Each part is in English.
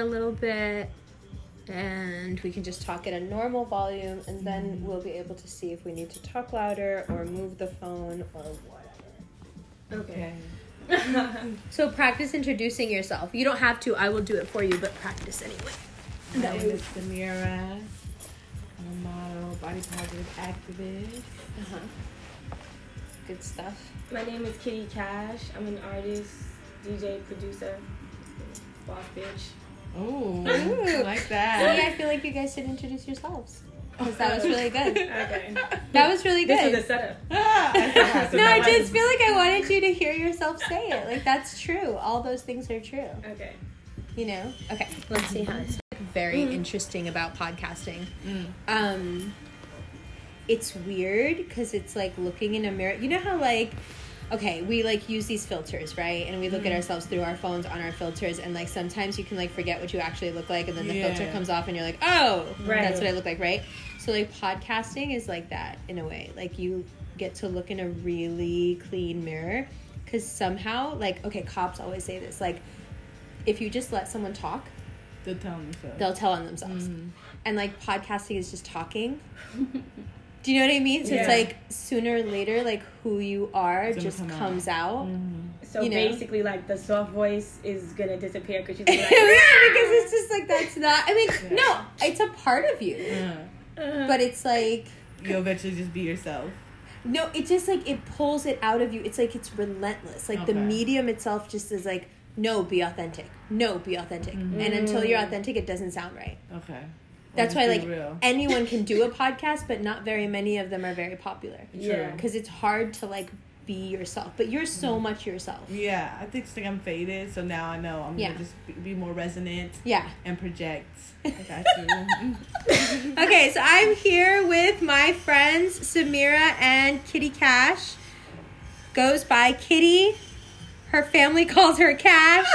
a little bit and we can just talk at a normal volume and then we'll be able to see if we need to talk louder or move the phone or whatever. Okay. So practice introducing yourself. You don't have to, I will do it for you, but practice anyway. My That name is Samira. I'm a model, body positive activist. Uh-huh. Good stuff. My name is Kitty Cash. I'm an artist, DJ, producer, boss bitch. Ooh, Ooh. I like See, that. I feel like you guys should introduce yourselves. Because that was really good. Okay. That was really good. This good. is the setup. Ah, I no, I just feel like I wanted you to hear yourself say it. Like that's true. All those things are true. Okay. You know? Okay, let's see how it's very interesting about podcasting. Mm. Um it's weird because it's like looking in a mirror. You know how like okay, we like use these filters, right? And we look at ourselves through our phones on our filters and like sometimes you can like forget what you actually look like and then the Yeah. filter comes off and you're like, "Oh, Right. that's what I look like," right? So like podcasting is like that in a way. Like you get to look in a really clean mirror cuz somehow like okay, cops always say this like if you just let someone talk, The tone stuff. they'll tell on themselves. Mm. And like podcasting is just talking. Do you know what I mean? So it's like sooner or later, like who you are just come out. comes out. Mhm. So You know. basically, like the soft voice is gonna disappear because she's yeah, because it's just like that's not. I mean, Yeah. no, it's a part of you, Uh, uh, but it's like You'll eventually just be yourself. no, it just like it pulls it out of you. It's like it's relentless. Like the medium itself just is like, no, be authentic. No, be authentic. Mhm. And until you're authentic, it doesn't sound right. Okay. That's why just like be real. anyone can do a podcast, but not very many of them are very popular. yeah. because it's hard to like be yourself but you're so Mm-hmm. much yourself Yeah, I think, think I'm faded, so now I know I'm Yeah. gonna just be, be more resonant yeah and project. I got you. okay so i'm here with my friends samira and kitty cash goes by kitty her family calls her cash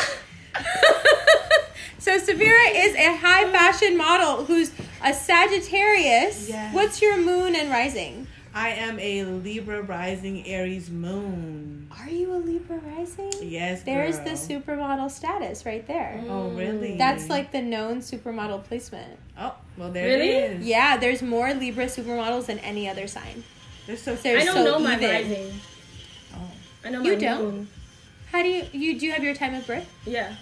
so samira is a high fashion model who's a sagittarius Yes. what's your moon and rising I am a Libra rising Aries moon. are you a libra rising Yes, there's girl. the supermodel status right there Oh, really? That's like the known supermodel placement. Oh, well, there Really? it is. Yeah, there's more Libra supermodels than any other sign. They're so They're I don't so know my rising. Oh. I know my You my don't? moon. How do you you do you have your time of birth? Yeah.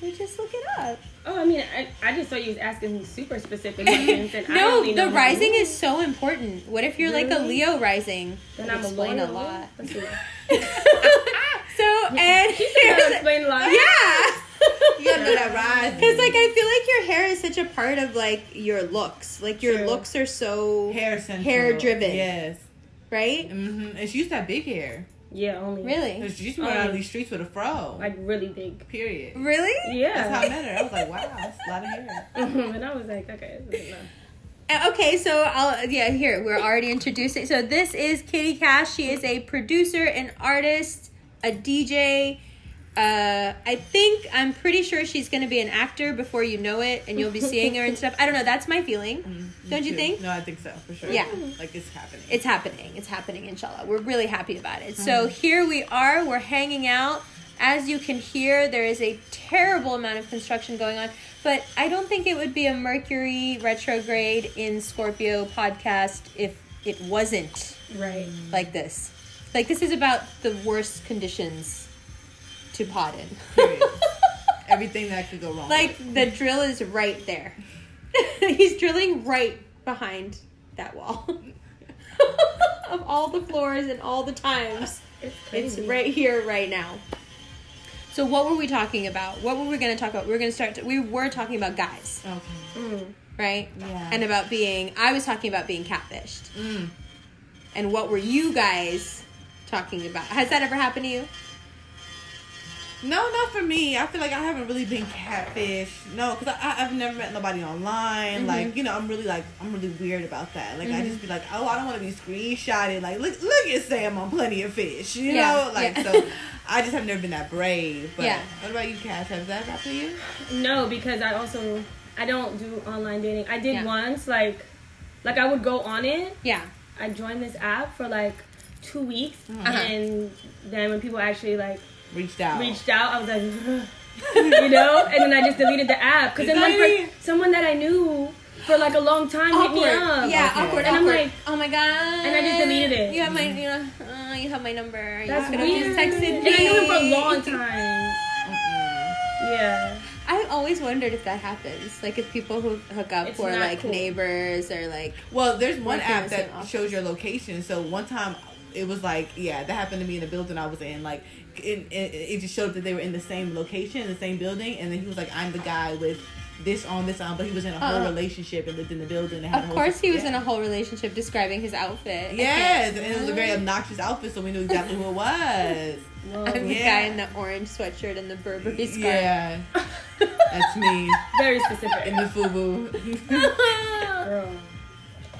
You just look it up. Oh, I mean, I, I just thought you was asking super specific questions, and I no, only know the rising is so important. What if you're like a Leo rising? Then I'm a explain a Leo. lot. So and That'll here's explain a lot. yeah. You gotta know that rising. Because like I feel like your hair is such a part of like your looks. Like your True. looks are so hair central. Hair driven. Yes. right. Mm-hmm. And she used to have big hair. Yeah, only Really, Because used to run out of these streets with a fro. like really big. period. really. Yeah. That's how I met her. I was like, wow, that's a lot of hair. and I was like, okay, this is enough. Uh, Okay, so I'll yeah here we're already introducing. So this is Kitty Cash. She is a producer, an artist, a DJ. Uh, I think I'm pretty sure she's going to be an actor before you know it, and you'll be seeing her and stuff. I don't know. That's my feeling. Me Don't you too. think? No, I think so for sure. Yeah. like it's happening. It's happening. It's happening. Inshallah, we're really happy about it. So here we are. We're hanging out. As you can hear, there is a terrible amount of construction going on. But I don't think it would be a Mercury retrograde in Scorpio podcast if it wasn't Right. like this. Like this is about the worst conditions to pod in. Period. Everything that could go wrong. like the drill is right there. He's drilling right behind that wall. of all the floors and all the times. It's It's right here right now. So what were we talking about? What were we going to talk about? We were going to start to, we were talking about guys, okay. Mm. right? Yeah. And about being I was talking about being catfished. Mm. And what were you guys talking about? Has that ever happened to you? No, not for me. I feel like I haven't really been catfish. No, because I, I, I've never met nobody online. Mhm. Like, you know, I'm really like, I'm really weird about that. Like, I Mhm. just be like, oh, I don't want to be screenshotted. Like, look, look at Sam on Plenty of Fish. You Yeah, know, like yeah. so. I just have never been that brave. But Yeah. what about you, Cass? Has that happened to you? No, because I also I don't do online dating. I did Yeah. once, like, like I would go on it. Yeah. I joined this app for like two weeks, Uh-huh. and then when people actually like Reached out. reached out, I was like, you know, and then I just deleted the app because then one Sorry. person, someone that I knew for like a long time hit me up. Yeah, Okay. awkward. And I'm like- oh my god. And I just deleted it. You have my, you know, uh, you have my number. You That's could have weird. just texted and me. I knew him for a long time. Yeah. I always wondered if that happens. Like if people who hook up It's who are like cool. neighbors or like Well, there's one app that shows your location. So one time, it was like, yeah, that happened to me in the building I was in. Like, it, it, it just showed that they were in the same location, in the same building, and then he was like, I'm the guy with this on, this on, but he was in a whole Uh, relationship and lived in the building. And had a Of whole course, he was yeah. in a whole relationship describing his outfit. I Yes, and it was a very obnoxious outfit, so we knew exactly who it was. Whoa. I'm the Yeah. guy in the orange sweatshirt and the Burberry scarf. Yeah, that's me Very specific. in the FUBU. Girl.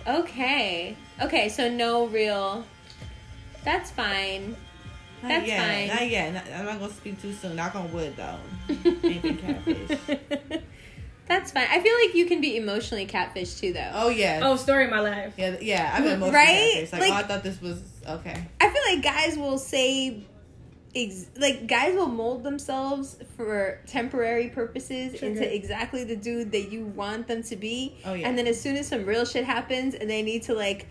okay. Okay, so no real. That's fine. Not That's yet, fine. Not yet. Not- I'm not gonna speak too soon. Knock on wood, though. Ain't been catfish. That's fine. I feel like you can be emotionally catfish too, though. Oh yeah. Oh, story of my life. Yeah, yeah, I've been emotionally Right? catfished. Like, oh, Like- oh, I thought this was okay. I feel like guys will say, ex- like guys will mold themselves for temporary purposes Trigger. into exactly the dude that you want them to be. Oh, yeah. And then as soon as some real shit happens and they need to like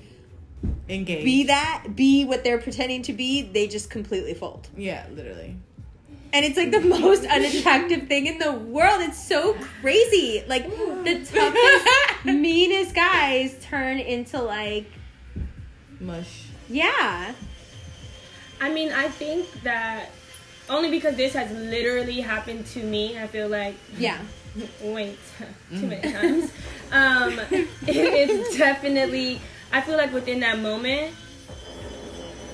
Engaged. be that, be what they're pretending to be, they just completely fold. Yeah, literally. And it's like the most unattractive thing in the world. It's so crazy. Like the toughest, meanest guys turn into like, Mush. yeah. I mean, I think that only because this has literally happened to me, I feel like Yeah. wait too many times. Um, it- it's definitely. I feel like within that moment,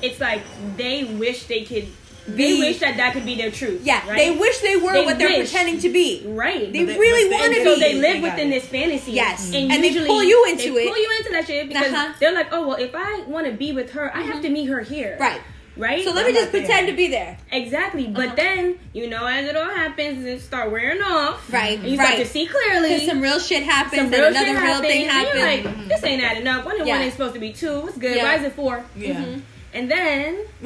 it's like they wish they could. They wish that that could be their truth. Yeah. right? They wish they were They what they're wish. pretending to be. right. They they- really want to so be. they live They within it. this fantasy. Yes. and, And they pull you into they it. Pull you into that shit because Uh-huh. they're like, oh well, if I want to be with her, I have to meet her here. Right. Right. So let me just not there. pretend to be there. Exactly, but Uh-huh. then you know, as it all happens, it start wearing off. Right, and you start right. to see clearly. Because some real shit happens some and real another shit real happens, thing and happens. you're like, this ain't adding up. One and Yeah. one ain't supposed to be two. What's good? Yeah. Why is it four? Yeah. Mhm. And then,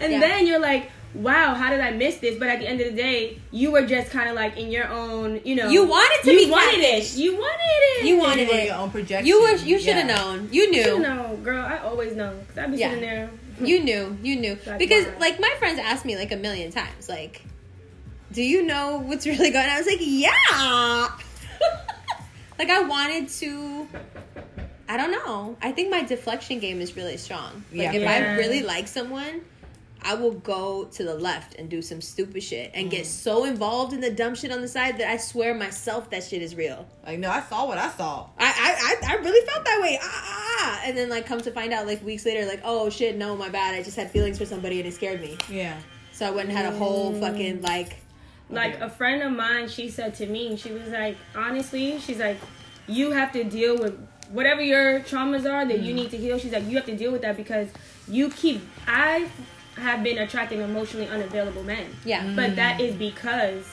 and Yeah. then you're like, wow, how did I miss this? But at the end of the day, you were just kind of like in your own, you know, You wanted to you be wanted catfished. it. You wanted it. You wanted You were it. your own projection. You wish you should have Yeah. known. You knew, You know, girl. I always know. Cause I be Yeah. sitting there. You knew. You knew. That's Because why. like my friends asked me like a million times, like, do you know what's really going on? I was like, yeah. like I wanted to I don't know. I think my deflection game is really strong. Like Yeah. if Yeah. I really like someone, I will go to the left and do some stupid shit and Mm. get so involved in the dumb shit on the side that I swear myself that shit is real. Like, no, I saw what I saw. I, I, I, I really felt that way. Ah, ah, ah. And then like come to find out like weeks later, like, oh shit, no, my bad. I just had feelings for somebody and it scared me. Yeah. So I went and had a whole fucking like Like Okay. a friend of mine, she said to me, she was like, honestly, she's like, you have to deal with whatever your traumas are that Mm. you need to heal. She's like, you have to deal with that because you keep. I have been attracting emotionally unavailable men, yeah. but mm. that is because,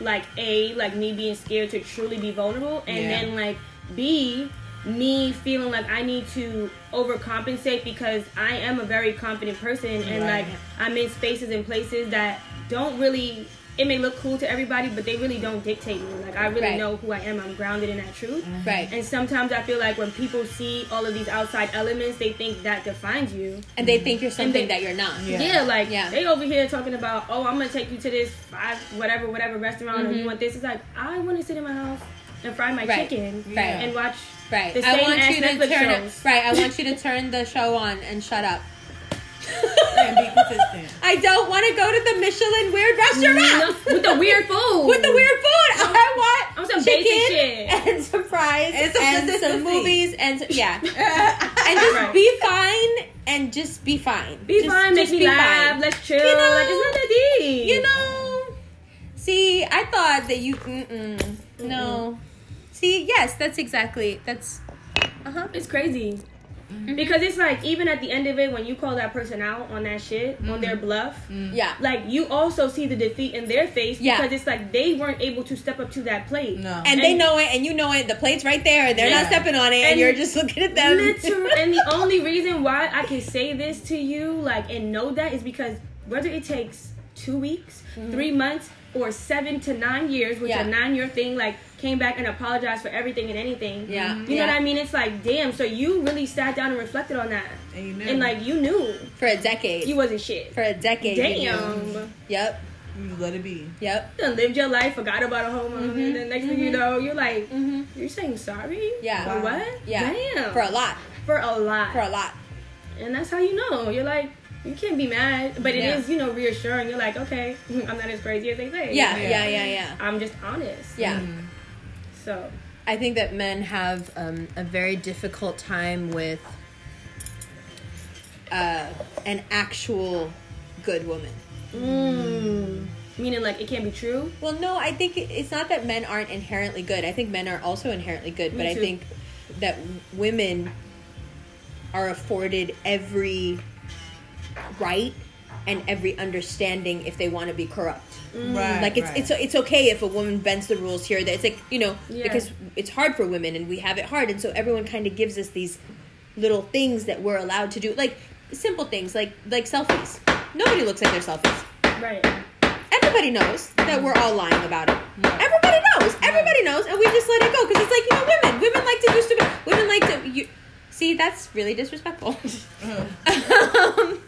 like, a like me being scared to truly be vulnerable, and Yeah. then like b me feeling like I need to overcompensate because I am a very confident person and Right. like I'm in spaces and places that don't really it may look cool to everybody but they really don't dictate me like I really Right. know who I am I'm grounded in that truth Right. and sometimes I feel like when people see all of these outside elements they think that defines you And they think you're something they- that you're not. Yeah. yeah, like Yeah. they over here talking about oh I'm gonna take you to this five whatever whatever restaurant or Mhm. you want this it's like I want to sit in my house and fry my Right. chicken Right. and watch Right. The I same want ass you to Netflix turn it, shows. right. I want you to turn the show on and shut up. And be consistent. I don't want to go to the Michelin weird restaurant No, with the weird food with the weird food. I want I'm some chicken basic shit. and some fries And some and some consistency. movies and some, yeah, and just Right. be fine and just be fine. Be Just- fine, make just me be laugh, fine. let's chill. You know, like it's not that deep. You know, see, I thought that you. Mm-mm, no, see, yes, that's exactly that's. Uh huh. it's crazy. Mm-hmm. Because it's like even at the end of it, when you call that person out on that shit, on mm-hmm. their bluff, mm-hmm. Yeah. like you also see the defeat in their face Yeah. because it's like they weren't able to step up to that plate. No. And, they know it, and you know it. The plate's right there, and they're Yeah. not stepping on it, and, And you're just looking at them. Literally, and the only reason why I can say this to you, like, and know that is because whether it takes two weeks, Mm-hmm. three months, or seven to nine years, which Yeah. a nine year thing, like came back and apologized for everything and anything. Yeah. You yeah. know what I mean? It's like, damn, so you really sat down and reflected on that. And. And like you knew For a decade. you wasn't shit. For a decade. you. Damn. Yep. you let it be. Yep. You lived your life, forgot about a homeowner, Mhm. and then next thing you know, you're like, Mm-hmm. you're saying sorry? Yeah. For Wow. what? Yeah. Damn. For a lot. For a lot. For a lot. And that's how you know. You're like, you can't be mad. But it is, Yeah. you know, reassuring. You're like, okay, I'm not as crazy as they say. Yeah. Yeah. Yeah. Yeah. Yeah. I'm just honest. Yeah. Mhm. So, I think that men have um, a very difficult time with uh, an actual good woman. mm, meaning like it can't be true. Well, no, I think it's not that men aren't inherently good. I think men are also inherently good, Me but I think that women are afforded every right and every understanding if they want to be corrupt. Right. like it's right. it's it's okay if a woman bends the rules here. That it's like you know Yeah. because it's hard for women and we have it hard, and so everyone kind of gives us these little things that we're allowed to do, like simple things like like selfies. Nobody looks like their selfies. Right. Everybody knows that we're all lying about it. Everybody knows. Everybody knows, and we just let it go because it's like you know, women. Women like to do stupid. Women like to. You, see, that's really disrespectful. um,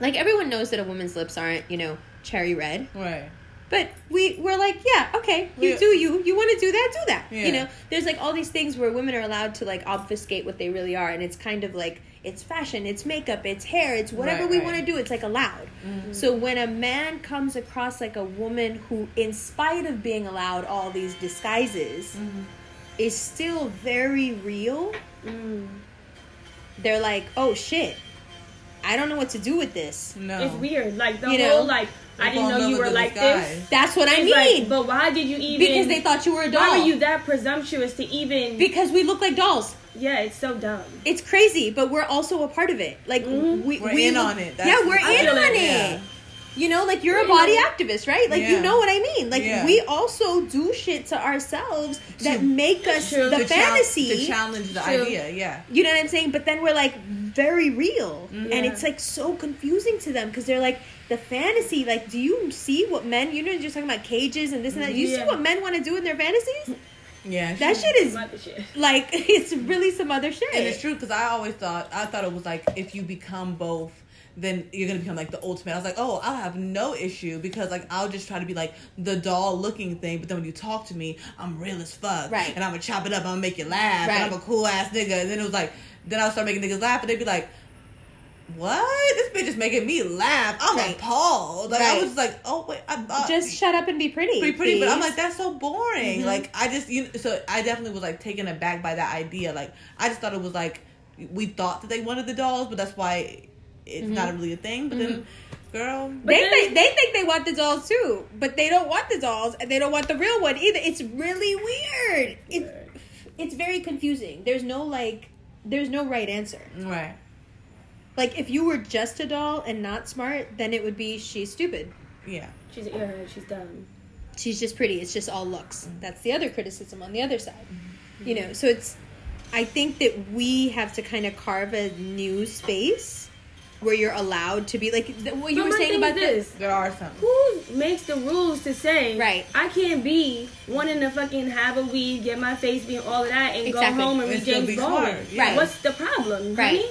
like everyone knows that a woman's lips aren't, you know, cherry red. right. But we we're like, yeah, okay, you Yeah. do you. You want to do that, do that. yeah. You know, there's like all these things where women are allowed to like obfuscate what they really are, and it's kind of like it's fashion, it's makeup, it's hair, it's whatever Right, we right. want to do. It's like allowed. So when a man comes across like a woman who, in spite of being allowed all these disguises, is still very real, Mm. they're like, oh shit, I don't know what to do with this. No. It's weird. Like the You whole know? like I didn't know you were like disguise. this. That's what I It's like, mean. but why did you even? because they thought you were a doll. Why were you that presumptuous to even? because we look like dolls. yeah, it's so dumb. It's crazy, but we're also a part of it. Like Mhm. we, We're we in look- on it. yeah, we're I in on it, it. yeah. You know, like you're a body activist, right? Like you know what I mean. Like Yeah. we also do shit to ourselves that To- make us True. the to chal- fantasy. to challenge the True. idea. Yeah. you know what I'm saying? But then we're like very real, mm-hmm. and it's like so confusing to them because they're like the fantasy. Like, do you see what men? You know, you're talking about cages and this and that. You see mm-hmm. what men want to do in their fantasies? Yeah. That shit is shit. like it's really some other shit. And it's true because I always thought I thought it was like if you become both, then you're gonna become like the ultimate. I was like, oh, I'll have no issue because like I'll just try to be like the doll looking thing, but then when you talk to me, I'm real as fuck, Right. And I'm gonna chop it up, I'm gonna make you laugh, Right. and I'm a cool ass nigga. And then it was like, then I'll start making niggas laugh, and they'd be like. What? This bitch is making me laugh. I'm Right. appalled. Like I Right. was like, oh wait, I thought Just shut up and be pretty. pretty pretty, but I'm like that's so boring. Mhm. Like I just you so I definitely was like taken aback by that idea. Like I just thought it was like we thought that they wanted the dolls, but that's why it's Mhm. not really a thing. But then, mm-hmm. girl, But they then- think they think they want the dolls too, but they don't want the dolls and they don't want the real one either. It's really weird. It's it's very confusing. There's no like there's no right answer. right? Like if you were just a doll and not smart, then it would be she's stupid. Yeah, She's an airhead. She's dumb. She's just pretty. It's just all looks. Mm-hmm. That's the other criticism on the other side. Mm-hmm. You know, so it's I think that we have to kind of carve a new space where you're allowed to be like th- what you But were saying about this. this. there are some. Who makes the rules to say Right. I can't be wanting to fucking have a weed, get my face being all of that, and Exactly. go home and And read still James be Baldwin? smart, yeah. Right. What's the problem? Right. honey?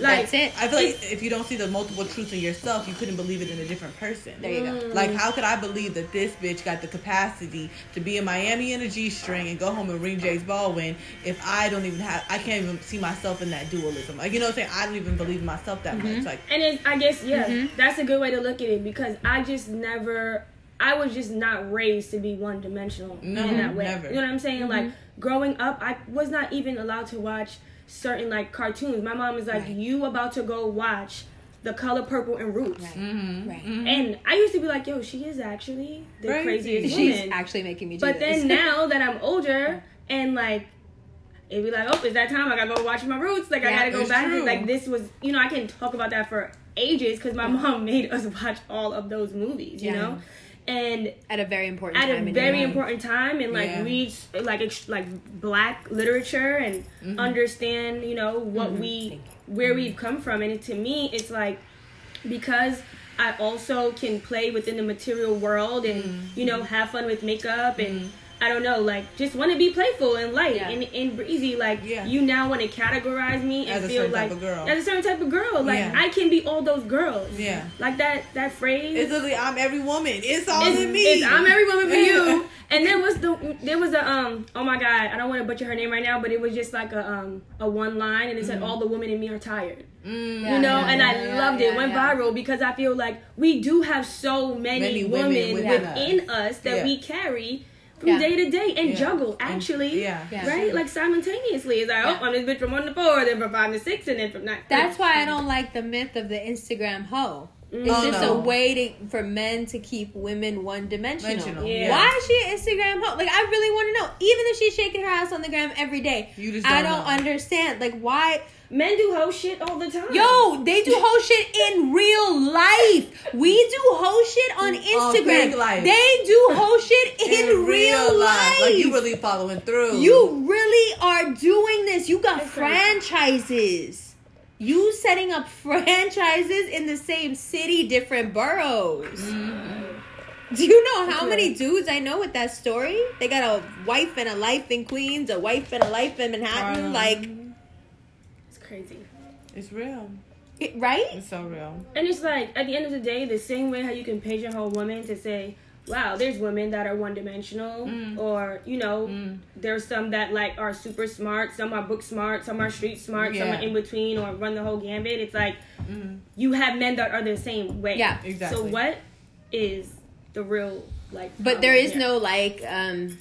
Like That's it. I feel like It's- if you don't see the multiple truths in yourself, you couldn't believe it in a different person. There you go. Mm. Like, how could I believe that this bitch got the capacity to be in Miami in a G string and go home and ring James Baldwin if I don't even have, I can't even see myself in that dualism? Like, you know what I'm saying? I don't even believe in myself that Mm-hmm. much. Like, And it, I guess yeah, Mhm. that's a good way to look at it because I just never, I was just not raised to be one dimensional No, in that way. never. You know what I'm saying? Like growing up, I was not even allowed to watch certain like cartoons. My mom is like, Right. "You about to go watch The Color Purple and Roots." Right. mm-hmm. Right. And I used to be like, "Yo, she is actually the Crazy. craziest She's woman." actually making me do But this. then now that I'm older and like it'd be like, oh, it's that time. I gotta go watch my roots. Like I gotta go back. true. Like this was, you know, I can talk about that for ages because my mom made us watch all of those movies. You Yeah. know, and at a very important at time a very important time and like Yeah. read like ex- like black literature and Mm-hmm. understand you know what we Thank where we've come from and to me it's like because I also can play within the material world and Mm-hmm. you know have fun with makeup and I don't know, like just want to be playful and light Yeah. and, and breezy. Like Yeah. you now want to categorize me and As a feel certain like type of girl. as a certain type of girl. Like Yeah. I can be all those girls. Yeah. Like that that phrase. It's literally I'm every woman. It's all It's, in me. it's I'm every woman for you. And there was the there was a um oh my god I don't want to butcher her name right now but it was just like a um a one line and it said all the women in me are tired Mm. Yeah. you know and I yeah, loved it went yeah. viral because I feel like we do have so many, Many women, women within, within us that Yeah. we carry from Yeah. day to day and Yeah. juggle And- actually yeah. Yeah. right like simultaneously it's like oh, Yeah. oh I'm this bitch from one to four then from five to six and then from nine That's why I don't like the myth of the Instagram hoe. Mm. It's Oh, just no. a way to, for men to keep women one dimensional. Dimensional, Yeah. Why is she an Instagram hoe? Like I really want to know. Even if she's shaking her ass on the gram every day, You just I don't don't know. understand. Like why? Men do whole shit all the time Yo, they do whole shit in real life. We do whole shit on Instagram. life. They do whole shit in, real, life. Like you really following through. You really are doing this. You got That's right. franchises. You setting up franchises in the same city, different boroughs. Mm-hmm. Do you know how many dudes I know with that story? They got a wife and a life in Queens, a wife and a life in Manhattan. Harlem. Like, crazy It's real. it- right? It's so real. And it's like at the end of the day, the same way how you can pigeonhole women to say, "Wow, there's women that are one dimensional," Mm. or you know, there's some that like are super smart, some are book smart, some are street smart, some are in between, or run the whole gambit. It's like you have men that are the same way. Yeah. exactly. So what is the real like? But there problem is here? no like um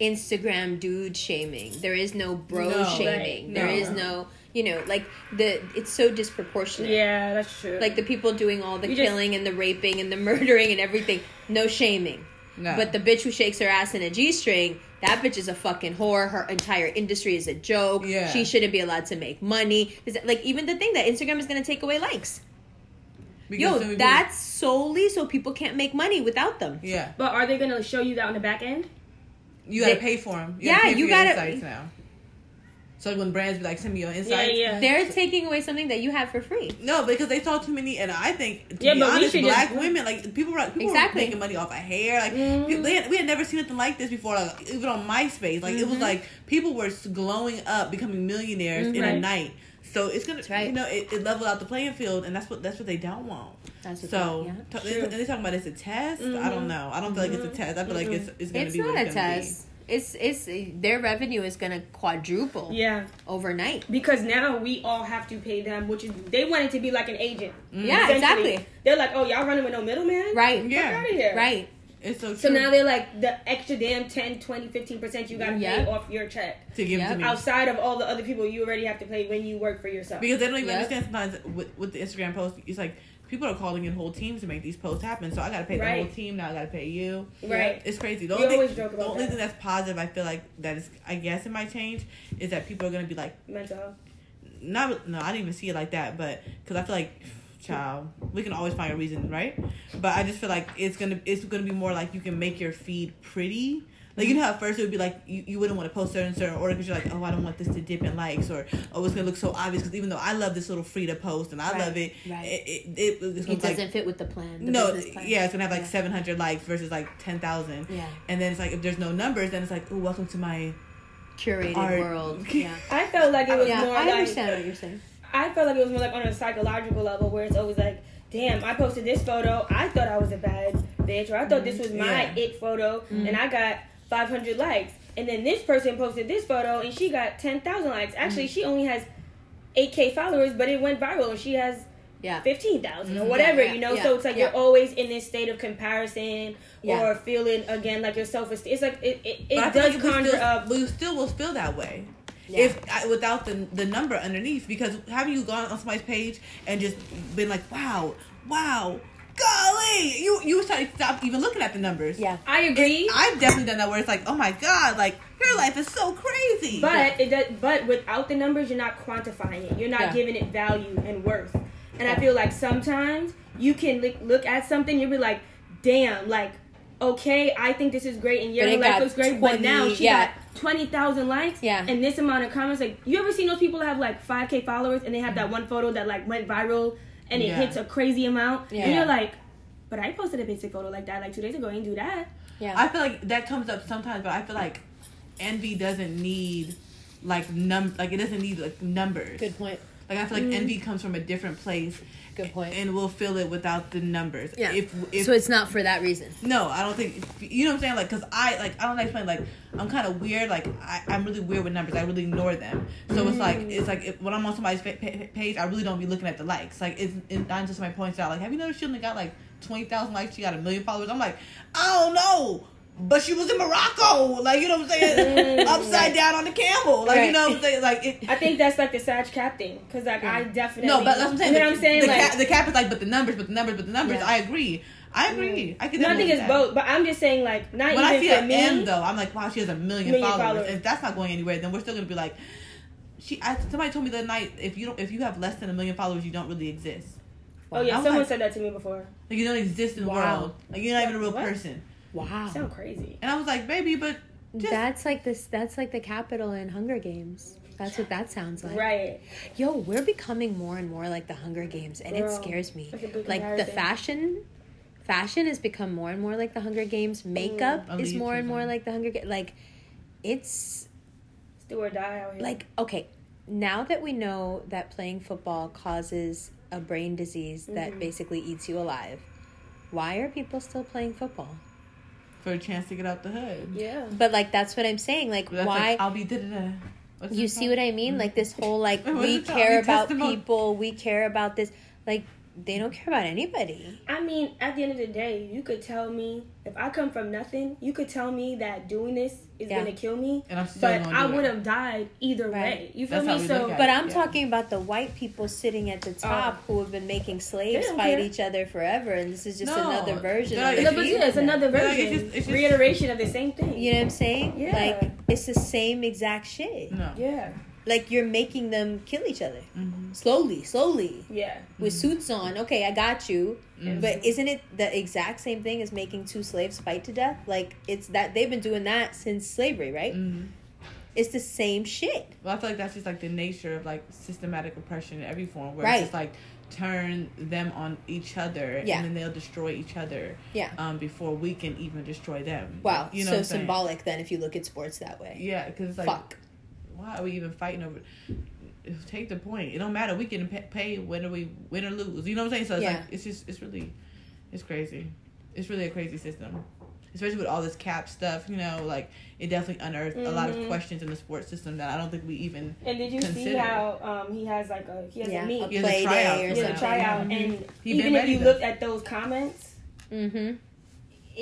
Instagram dude shaming. There is no bro No. shaming. Right. There No. is no, you know, like the it's so disproportionate. Yeah, that's true. Like the people doing all the You just- killing and the raping and the murdering and everything, no shaming. No. But the bitch who shakes her ass in a G string, that bitch is a fucking whore. Her entire industry is a joke. Yeah. She shouldn't be allowed to make money. Is it, like even the thing that Instagram is gonna take away likes. Because Yo, so many that's solely so people can't make money without them. yeah. but are they gonna show you that on the back end? You gotta They- pay for them. Yeah, pay you for your gotta- insights now. So when brands be like, send me your Yeah, insights. yeah. They're taking away something that you have for free. No, because they saw too many, and I think to Yeah, be honest, black just- women like people were people Exactly. were making money off of hair. Like Mhm. people, had, we had never seen anything like this before. Like even on MySpace, like it was Mhm. like people were glowing up, becoming millionaires in a night. So it's gonna, right. you know, it, it leveled out the playing field, and that's what that's what they don't want. That's what So they- yeah. t- True. they, they talking about it's a test. I don't Mhm. know. I don't feel like it's a test. I feel like it's it's gonna It's be not what a it's gonna test. It's it's their revenue is gonna quadruple Yeah, overnight. because now we all have to pay them, which is they want it to be like an agent. Mm-hmm. Yeah, exactly. They're like, oh, y'all running with no middleman? Right. be. Yeah, out of here. Right. it's so true. So now they're like, the extra damn 10, 20, 15% you gotta Yep. pay off your check. to give Yep. to me. Outside of all the other people you already have to pay when you work for yourself. Because they don't even Yep. understand sometimes with, with the Instagram post, it's like people are calling in whole teams to make these posts happen. So I gotta pay the whole team now. I gotta pay you. right. It's crazy. The We only, always thing, the only that. thing that's positive, I feel like that is, I guess it might change, is that people are gonna be like, Mental not no, I didn't even see it like that, but because I feel like, child, we can always find a reason, right? But I just feel like it's gonna it's gonna be more like you can make your feed pretty. Like you know mm-hmm. how at first it would be like you, you wouldn't want to post certain certain order because you're like oh I don't want this to dip in likes or oh it's gonna look so obvious because even though I love this little Frida post and I Right, love it right. it it, it, It doesn't like fit with the plan. The no plan. yeah it's gonna have like Yeah. 700 likes versus like 10,000 Yeah. and then it's like if there's no numbers then it's like oh welcome to my Curated Art. world. Yeah. I felt like it was yeah, more I like understand what you're saying. I felt like it was more like on a psychological level where it's always like, damn, I posted this photo. I thought I was a bad bitch, or I thought this mm-hmm. was my Yeah. it photo, and mm-hmm. I got 500 likes. And then this person posted this photo, and she got 10,000 likes. Actually, she only has 8k followers, but it went viral, and she has Yeah. 15,000 or Mhm. whatever, Yeah, yeah, you know? yeah, so it's like you're always in this state of comparison or feeling, again, like your self esteem. It's like it, it, it does like conjure still, up. we still will feel that way. If I, without the the number underneath, because haven't you gone on somebody's page and just been like, wow, wow, golly, you you start stop even looking at the numbers. Yeah. I agree. I've definitely done that where it's like, oh my god, like your life is so crazy. But it does, but without the numbers, you're not quantifying it. You're not Yeah. giving it value and worth. And I feel like sometimes you can look, look at something, you'll be like, damn, like, okay, I think this is great, and your it life got looks great, but now she yeah. got twenty thousand likes, Yeah. and this amount of comments. Like, you ever seen those people that have like five k followers, and they have that one photo that like went viral, and it Yeah. hits a crazy amount, Yeah. and you're like, but I posted a basic photo like that like two days ago. I didn't do that. Yeah. I feel like that comes up sometimes, but I feel like envy doesn't need like num like it doesn't need like numbers. Good point. Like I feel like mm-hmm. envy comes from a different place. Good point. And we'll fill it without the numbers. Yeah. If if so it's not for that reason. no, I don't think you know what I'm saying. Like, cause I like I don't explain. Like, I'm kind of weird. Like, I I'm really weird with numbers. I really ignore them. So it's like mm. it's like if, when I'm on somebody's page, I really don't be looking at the likes. Like, it's it, not just my points out. Like, have you noticed she only got like twenty thousand likes? She got a million followers. I'm like, I don't know. But she was in Morocco, like you know what I'm saying, mm. upside down on the camel, like you know what I'm saying, like it. I think that's like the Sag Cap thing, because like I mm. definitely No, but that's what I'm saying. You know what I'm saying? The, like, cap, the cap is like, but the numbers, but the numbers, but the numbers. Yeah. I agree. I agree. Mm. I can. no, I think it's that. both, but I'm just saying like not When I even see for me. M though, I'm like, wow, she has a million, Million followers. followers. If that's not going anywhere, then we're still gonna be like, she. I, somebody told me the other night, if you don't, if you have less than a million followers, you don't really exist. oh yeah, someone like- said that to me before. Like you don't exist in the Wow. world. Like you're not even a real What? person. Wow. Sound crazy. And I was like, baby, but just, That's like this. That's like the capital in Hunger Games. That's what that sounds like. Right. Yo, we're becoming more and more like the Hunger Games, and it scares me. that's Like the fashion, fashion has become more and more like the Hunger Games. Makeup Mm. is more and more like the Hunger Games. Like, it's It's do or die out here. like okay. Now that we know that playing football causes a brain disease that Mhm. basically eats you alive, why are people still playing football? For a chance to get out the hood. yeah. But like that's what I'm saying. Like That's why? Like, I'll be da da da. You see called? what I mean? Like this whole like we care about testimony. people, we care about this. Like they don't care about anybody. I mean, at the end of the day, you could tell me if I come from nothing, you could tell me that doing this is Yeah. gonna kill me. And I'm still But I would have died either Right. way. You feel That's me? So But it. I'm Yeah. talking about the white people sitting at the uh, top who have been making slaves fight care. each other forever, and this is just No, another version. they're of it. No, but yeah, it's another Yeah, it's version, just- it's just- reiteration of the same thing. You know what I'm saying? Yeah. Like it's the same exact shit. No. Yeah, Like you're making them kill each other Mhm. slowly, slowly yeah. with suits on. Okay, I got you. Mhm. But isn't it the exact same thing as making two slaves fight to death? Like it's that they've been doing that since slavery, right? Mhm. It's the same shit. Well, I feel like that's just like the nature of like systematic oppression in every form, where Right. it's just like turn them on each other, Yeah. and then they'll destroy each other. Yeah. Um, before we can even destroy them. Wow. You know. so what I'm saying? symbolic then if you look at sports that way. Yeah, because like, Fuck. Why are we even fighting over? Take the point. It don't matter. We can pay, pay whether we win or lose. You know what I'm saying? So it's Yeah. like it's just it's really, it's crazy. It's really a crazy system, especially with all this cap stuff. You know, like it definitely unearthed a lot of Mhm. questions in the sports system that I don't think we even. And did you see how um he has like a he has Yeah, a meet, a He has a play tryout day or he has something. a tryout, and He even if you though. look at those comments, Mm-hmm.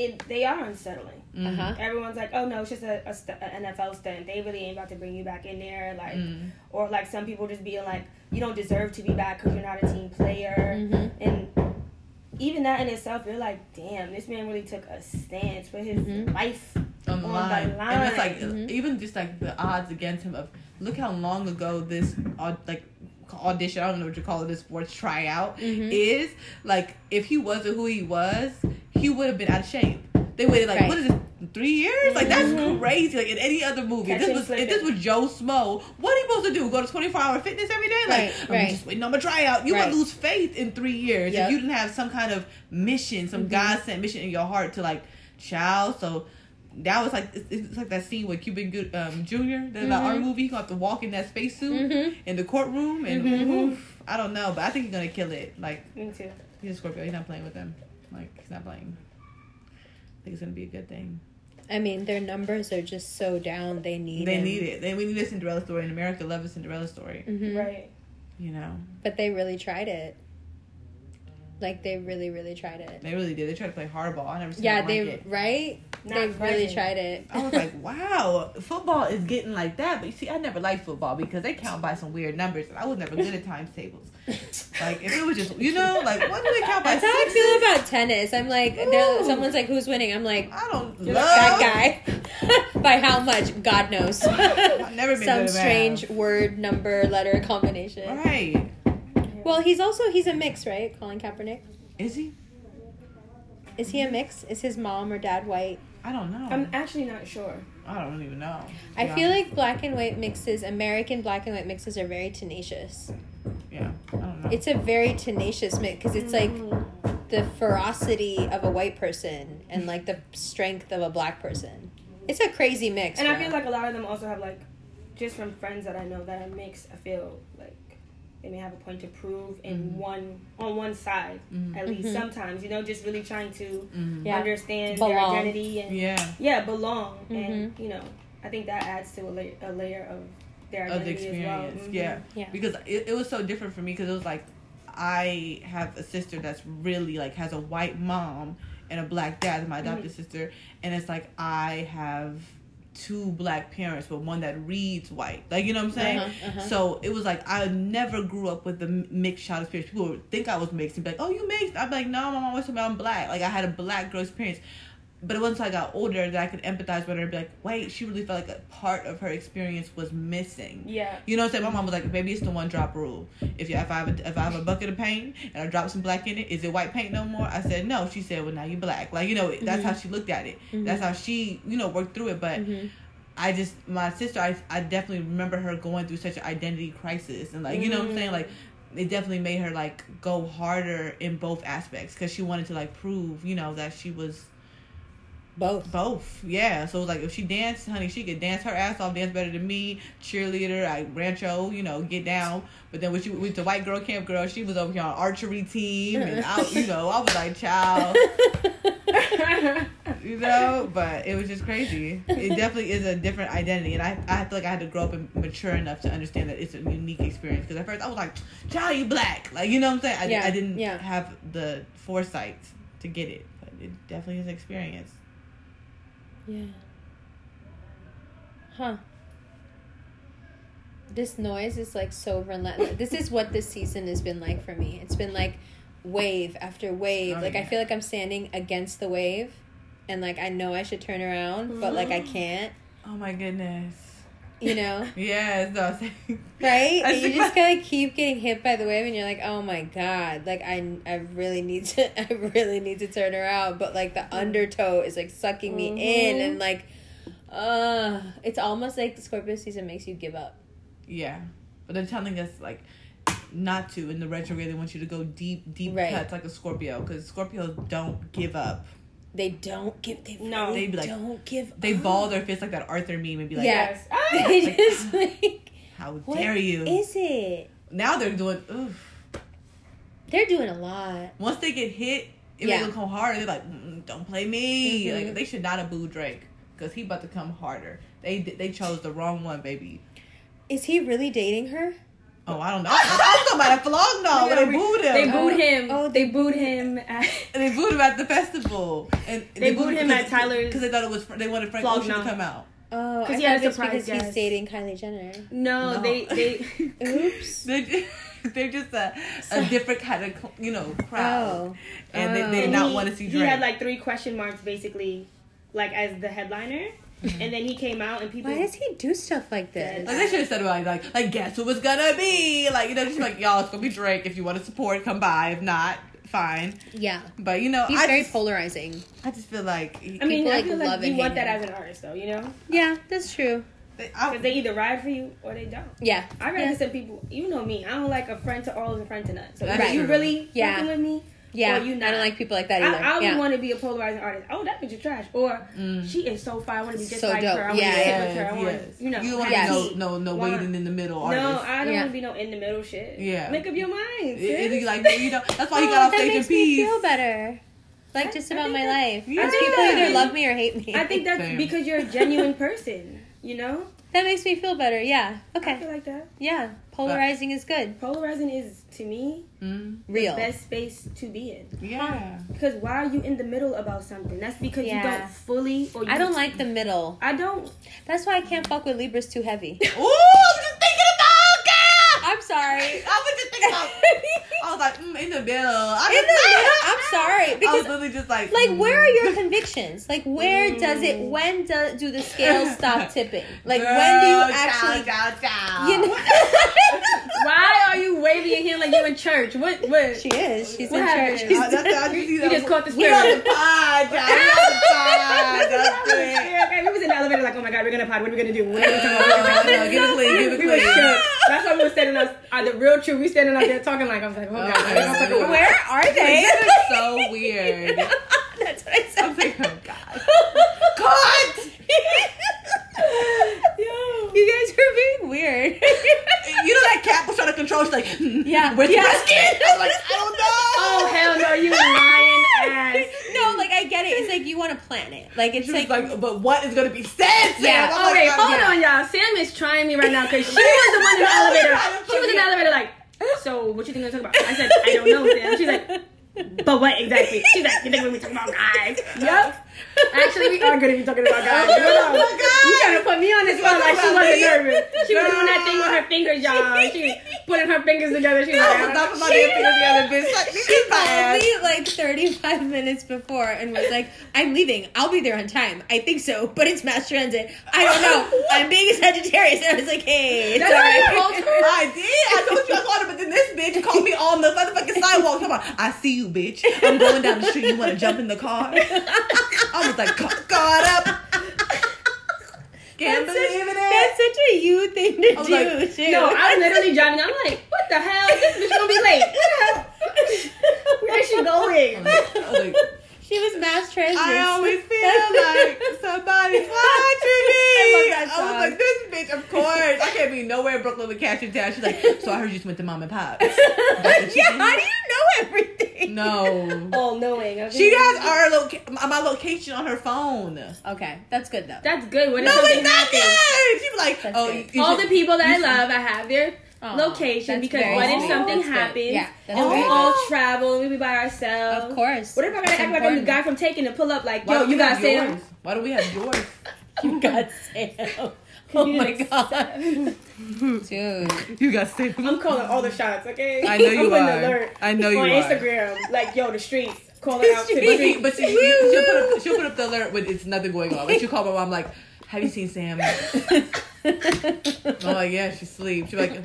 It they are unsettling. Mhm. Uh-huh. Everyone's like, "Oh no, it's just a, a st- an NFL stunt. They really ain't about to bring you back in there." Like, Mm. or like some people just being like, "You don't deserve to be back because you're not a team player." Mhm. And even that in itself, you're like, "Damn, this man really took a stance for his Mhm. life." on the on line. the and it's like line. Mhm. even just like the odds against him of look how long ago this like audition I don't know what you call it this sports tryout Mhm. is like if he wasn't who he was he would have been out of shape. They waited like Right. what is it three years like that's Mhm. crazy like in any other movie Catch this was if this was Joe Schmo what are you supposed to do go to twenty four hour fitness every day like Right, I'm right. just waiting on my tryout you Right. would lose faith in three years Yep. if you didn't have some kind of mission some Mhm. God sent mission in your heart to like child so that was like it's, it's like that scene with Cuban Good um, Junior, the Mhm. art movie. He got to walk in that spacesuit Mhm. in the courtroom, and Mhm. oof, I don't know, but I think he's gonna kill it. Like Me too. he's a Scorpio, he's not playing with them. Like he's not playing. I think it's gonna be a good thing. I mean, their numbers are just so down. They need. It. They him. need it. They we need a Cinderella story, and America loves a Cinderella story. Mhm. Right. You know, But they really tried it. Like they really, really tried it. they really did. They tried to play hardball. I never seen Yeah, yeah, they like it. right. Not they really tried it. I was like, wow, football is getting like that. But you see, I never liked football because they count by some weird numbers, and I was never good at times tables. Like if it was just, you know, like what do they count by? That's how I sixes? feel about tennis. I'm like, there- someone's like, "Who's winning?" I'm like, I don't You're love that guy. By how much? God knows. I've never been Some good math. strange word, number, letter combination. Right? Well, he's also he's a mix, right? Colin Kaepernick. Is he? Is he a mix? Is his mom or dad white? I don't know. I'm actually not sure. I don't even know. I Yeah. feel like black and white mixes, American black and white mixes, are very tenacious. Yeah. I don't don't know. It's a very tenacious mix because it's like the ferocity of a white person and like the strength of a black person. It's a crazy mix. And I feel like a lot of them also have like, just from friends that I know that are mixed. I feel like they may have a point to prove in Mm-hmm. one on one side at least Mhm. sometimes. You know, just really trying to Mhm. Yeah. understand their identity and Yeah. yeah, belong. And you know, I think that adds to a, la- a layer of their Of the identity as well. experience. Mhm. Yeah. Yeah. Because it, it was so different for me because it was like I have a sister that's really like has a white mom and a black dad, my adopted sister, and it's like I have two black parents, but one that reads white. Like you know what I'm saying? Uh-huh, uh-huh. So it was like I never grew up with the mixed child experience. People would think I was mixed and be like, "Oh, you mixed?" I'd be like, "No, my mom told me I'm black." Like I had a black girl experience. But it wasn't until I got older that I could empathize with her and be like, wait, she really felt like a part of her experience was missing. Yeah. You know what I'm saying? My mom was like, "Baby, it's the one drop rule. If you if I have a, if I have a bucket of paint and I drop some black in it, is it white paint no more?" I said, "No." She said, "Well, now you're black." Like you know, that's mm-hmm. how she looked at it. Mm-hmm. That's how she you know worked through it. But Mhm. I just my sister, I I definitely remember her going through such an identity crisis and like you know what I'm saying mm-hmm. like. It definitely made her like go harder in both aspects because she wanted to like prove, you know, that she was both. both, yeah. So it was like if she danced, honey, she could dance her ass off, dance better than me. Cheerleader, I rancho, you know, get down. But then when she with the white girl camp girl, she was over here on archery team, and I, you know, I was like, child, you know. But it was just crazy. It definitely is a different identity, and I, I feel like I had to grow up and mature enough to understand that it's a unique experience. Because at first I was like, child, you black, like you know what I'm saying. I, Yeah, I didn't yeah. have the foresight to get it, but it definitely is an experience. Yeah. Huh. This noise is like so relentless. this is what this season has been like for me. It's been like wave after wave. Oh, like I feel like I'm standing against the wave and like I know I should turn around, but like I mm-hmm. can't. Oh my goodness. You know? yeah, I'm saying. Right? I you just of keep getting hit by the wave, and you're like, "Oh my god!" Like I, I really need to, I really need to turn around, but like the undertow is like sucking me in, Mhm. and like, uh, it's almost like the Scorpio season makes you give up. Yeah, but they're telling us like not to in the retrograde. They want you to go deep, deep Right. cuts like a Scorpio because Scorpios don't give up. They don't give. They No. They'd be like- don't give. They up. ball their fists like that Arthur meme and be like, Yes. Ah! They Like- just like. "How What dare you?" Is it? now they're doing. Oof. They're doing a lot. Once they get hit, it Yeah. makes them come harder. They're like, mm, "Don't play me!" Mhm. Like they should not have booed Drake because he about to come harder. They they chose the wrong one, baby. Is he really dating her? Oh, I don't know. I, I was talking about a Flog Gnaw. Yeah, They we- booed him. They Oh. booed him. Oh, they they booed booed him. At, And they booed him at the festival. And They booed him at Tyler's because they thought it was they wanted Frank Flog Ocean to come out. Oh, 'Cause I oh, he had a it's surprise because he's guest. dating Kylie Jenner. no, No. they they. Oops. They're just, they're just a, a different kind of you know crowd, Oh. and they, Oh. they did And not he- want to see He had like three question marks basically, like as the headliner, Mm-hmm. and then he came out and people. Why does he do stuff like this? like they should have said about like like guess who it's gonna be like you know just like y'all it's gonna be Drake if you want to support come by if not fine Yeah. but you know He's I very just, polarizing. I just feel like he, I mean, people, I like, feel love like you want hate that him. as an artist, though. You know, Yeah, that's true. they, because they either ride for you or they don't. Yeah. I rather Yeah. some people. You know me. I don't like a friend to all and a friend to none. So That's if you really Yeah. with me, Yeah. Or you I don't like people like that I, either. I would yeah. want to be a polarizing artist. Oh, that bitch is trash. Or mm. she is so fire. I want to be just So like dope. her. I want to Yeah. sit with her. I Yes, want, yes. you know, you don't want Yes. to be no no no Want- waiting in the middle No, I don't Yeah. want to be no in the middle shit. Yeah. Make up your mind. It- it- sis. like you know that's why he Oh, got off stage in makes me peace feel better. Like just about my that- life. Yeah. Because people either love me or hate me. I think that's Same. because you're a genuine person. You know, that makes me feel better. Yeah. I feel Okay. like that. Yeah. Polarizing is good. Polarizing is to me mm, Real. the best space to be in. yeah Because why are you in the middle about something? That's because you don't fully or you I don't like the middle. I don't. That's why I can't fuck with Libras too heavy. Ooh, I was just thinking about girl. I'm sorry. I was just thinking about. I was like, mm, in the middle. I in the middle. I'm sorry I was literally just like, like mm. where are your convictions? Like where does it? Mm. When do do the scales stop tipping? Like Girl, when do you child, actually? child, child. You know. Why are you waving your hand like you in church? What? What? she is. She's What in happened? church. She's Uh, that's- I just You that- just caught the We on the pod, child. We on the pod. That's it. Okay, we was in the elevator like, oh my god, we're gonna pod. What are we gonna do? What are we gonna do? What are we No, gonna no, give it clean, give it We were clean. shook. That's why we were standing up. Uh, the real truth, we standing up there talking like I was like, oh god, Okay. they gonna talk about- Where are they? That is so weird. That's what I I said. was like, oh god. Cut! You guys are being weird. You know that cat was trying to control. She's like, hmm, Yeah. where's Yeah. the skin? I was like, I don't know. Oh hell no, you lying ass. no, like I get it. It's like you want to plan it. Like it's like, like, but what is gonna be said? Sam? Yeah, I'm Okay, like, oh, hold yeah. on, y'all. Sam is trying me right now because she was the one in the elevator. She was in the elevator, like, so what you think I'm talking about? I said, I don't know, Sam. She's like, but what exactly? She's like, you think we're talking about guys? Yep. Actually, we are going to be talking about guys. No, no. Oh. You trying to put me on this one like she wasn't me? nervous. She was doing that thing with her fingers, y'all. She was putting her fingers together. She was like, not put my damn fingers together, bitch. Like, she called me like 35 minutes before and was like, I'm leaving. I'll be there on time. I think so, but it's mass transit. I don't know. I'm being a Sagittarius. And I was like, hey, That's all what you right. called her? I did. I told you I called her, but then this bitch called me on the motherfucking sidewalk. Come on, I see you, bitch. I'm going down the street. You want to jump in the car? I was like, "Ca- caught up. Can't That's such, believe it. that's such a you thing to do, like, too. No, I'm literally driving. I'm like, what the hell? This bitch gonna be late. What the hell? Where is she going? I was like, She was mass transit. I always feel like somebody's watching me. I love that I was like, this bitch, of course. I can't be nowhere in Brooklyn with cash in town. She's like, so I heard you just went to mom and pop. yeah, how do you know everything? No. All knowing. okay? She has our loca- my location on her phone. Okay, that's good though. That's good. What if No, something it's not happens? good. She was like, That's oh, good. you All should- the people that I you should- love, I have their Aw, location that's because what if something That's good. happens? Yeah, that's and we all travel and we be by ourselves. Of course. What if I gotta act like I'm the guy from Taken to pull up like, Why yo, you gotta have say yours? Why don't we have yours? You got Sam. Oh my god. Dude. You got Sam. I'm calling all the shots, okay? I know I'm you putting are. Alert I know you on are. Instagram, like, yo, the streets calling out to the But, see, but see, she'll, put up, she'll put up the alert when it's nothing going on. Like she'll call my mom, like, "Have you seen Sam?" I'm like, "Yeah, she's asleep." She's like,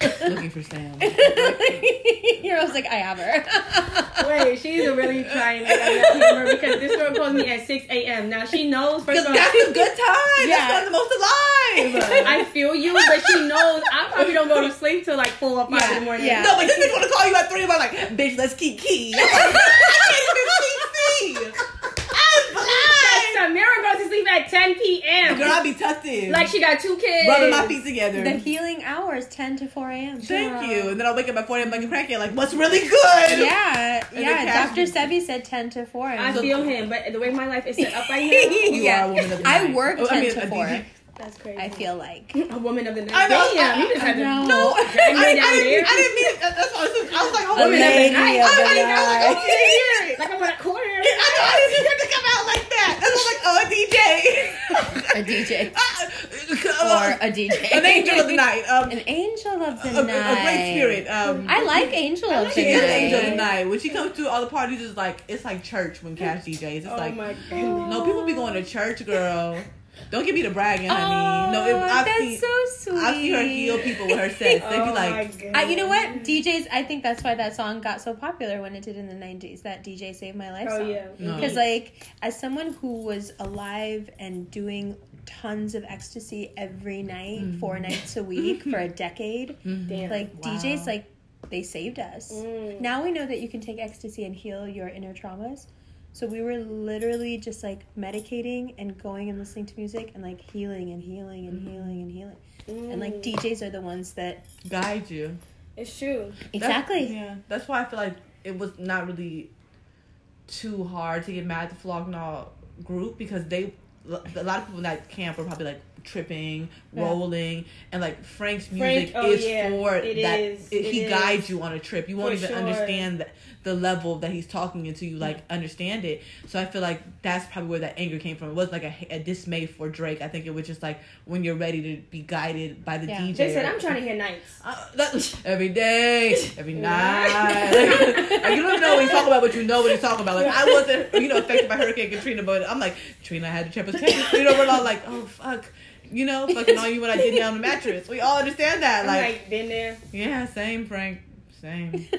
"Looking for Sam." You're always like, I have her. Wait, she's a really trying to get on that humor because this girl calls me at 6 a.m. Now she knows, first Because of all, that's a good time. Yeah. That's when I'm the most alive. I feel you, but she knows I probably don't go to sleep till like 4 or 5 in the morning. yeah. No, but this bitch want to call you at three. I'm like, bitch, let's keep key. I'm like, I can't even keep key. I'm blind. Samira goes to sleep at 10 p.m. Girl, I be tucked in. Like she got two kids. rubbing my feet together. the healing hours 10 to 4 a.m. Thank you. And then I'll wake up at 4 a.m. like a crackhead, like, what's really good? Yeah, And yeah. the cash- Dr. Sebi said 10 to 4. I And feel him, but the way my life is set up right now, You Yeah. are a woman of the I night. work Oh, 10 to a 4. That's crazy. I feel like. a woman of the night. I know, Damn, I- you just had to. I. No, I, me I, didn't. I didn't mean it. That's what I was, I was like, oh, A woman of the night. of the I, didn't- I was like, night. hear it. Like I'm on a corner. I know, I didn't hear it to come out like that. Why I was like, oh, a DJ. A DJ. Uh, Or a DJ. An angel of the night. Um, An angel of the a, night. a great spirit. Um, I like angel of she the is night. an angel of the night. When she comes to all the parties, it's like it's like church when Cash DJs. It's Oh like my god. no people be going to church, girl. Don't give me the bragging, Oh, honey. no, if, I've that's seen, so sweet. I've seen her heal people with her sets. They'd be like, god. I, you know what? DJs, I think that's why that song got so popular when it did in the 90s. That DJ Saved My Life Oh song. yeah. No. Because, like, as someone who was alive and doing tons of ecstasy every night, Mm-hmm. four nights a week for a decade, Damn. like, Wow. DJs, like, they saved us. Mm. Now we know that you can take ecstasy and heal your inner traumas. So we were literally just like medicating and going and listening to music and like healing and healing and healing and healing. And like Mm. DJs are the ones that guide you. It's true. That's- exactly. yeah, that's why I feel like it was not really too hard to get mad at the Flog Gnaw group because they a lot of people in that camp were probably like tripping, Yeah. rolling, and like Frank's Frank- music oh, is yeah, for it that. is, it- it he is. guides you on a trip. You won't For even sure. understand the, the level that he's talking into. You like understand it. So I feel like that's probably where that anger came from. It wasn't like a, a dismay for Drake. I think it was just like when you're ready to be guided by the Yeah. DJ. They said I'm trying to hear nights. uh, every day, every night. Like, you don't know when he's talking about what you know what he's talking about. Like I wasn't, you know, affected by Hurricane Katrina, but I'm like, Trina had to check. You know, we're all like, oh fuck, you know, fucking on you when I did down the mattress. We all understand that. Like, like, been there. yeah, same, Frank, same.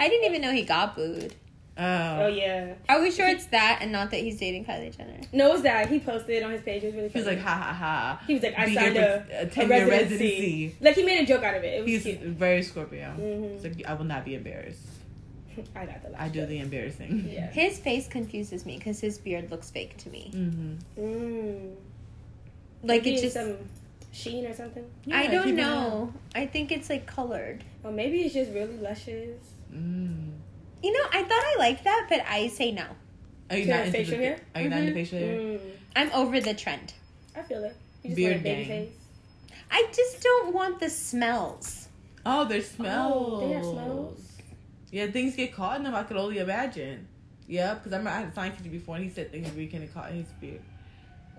I didn't even know he got booed. Oh oh yeah. Are we sure it's that and not that he's dating Kylie Jenner? No, it's that he posted on his page. It was really He was funny. like, ha ha ha. he was like, I Be signed a, a a 10-year residency. residency. Like he made a joke out of it. It was He's cute. very Scorpio. Mhm. It's like, I will not be embarrassed. I got the last. I do joke. the embarrassing. Yeah. His face confuses me because his beard looks fake to me. Mm-hmm. Mm. Like Maybe it just. some sheen or something. I don't know. I think it's like colored. Or maybe it's just really luscious. Mm. You know, I thought I liked that, but I say no. Are you To not have into facial the, hair? Are you not into Mhm. facial hair? Mm. I'm over the trend. I feel it. You just Beard want a baby gang. face. I just don't want the smells. Oh, there's smells. Oh, they have smells. Yeah, things get caught in them. I could only imagine. Yeah, because I remember I had a science teacher before, and he said things were getting caught in his beard.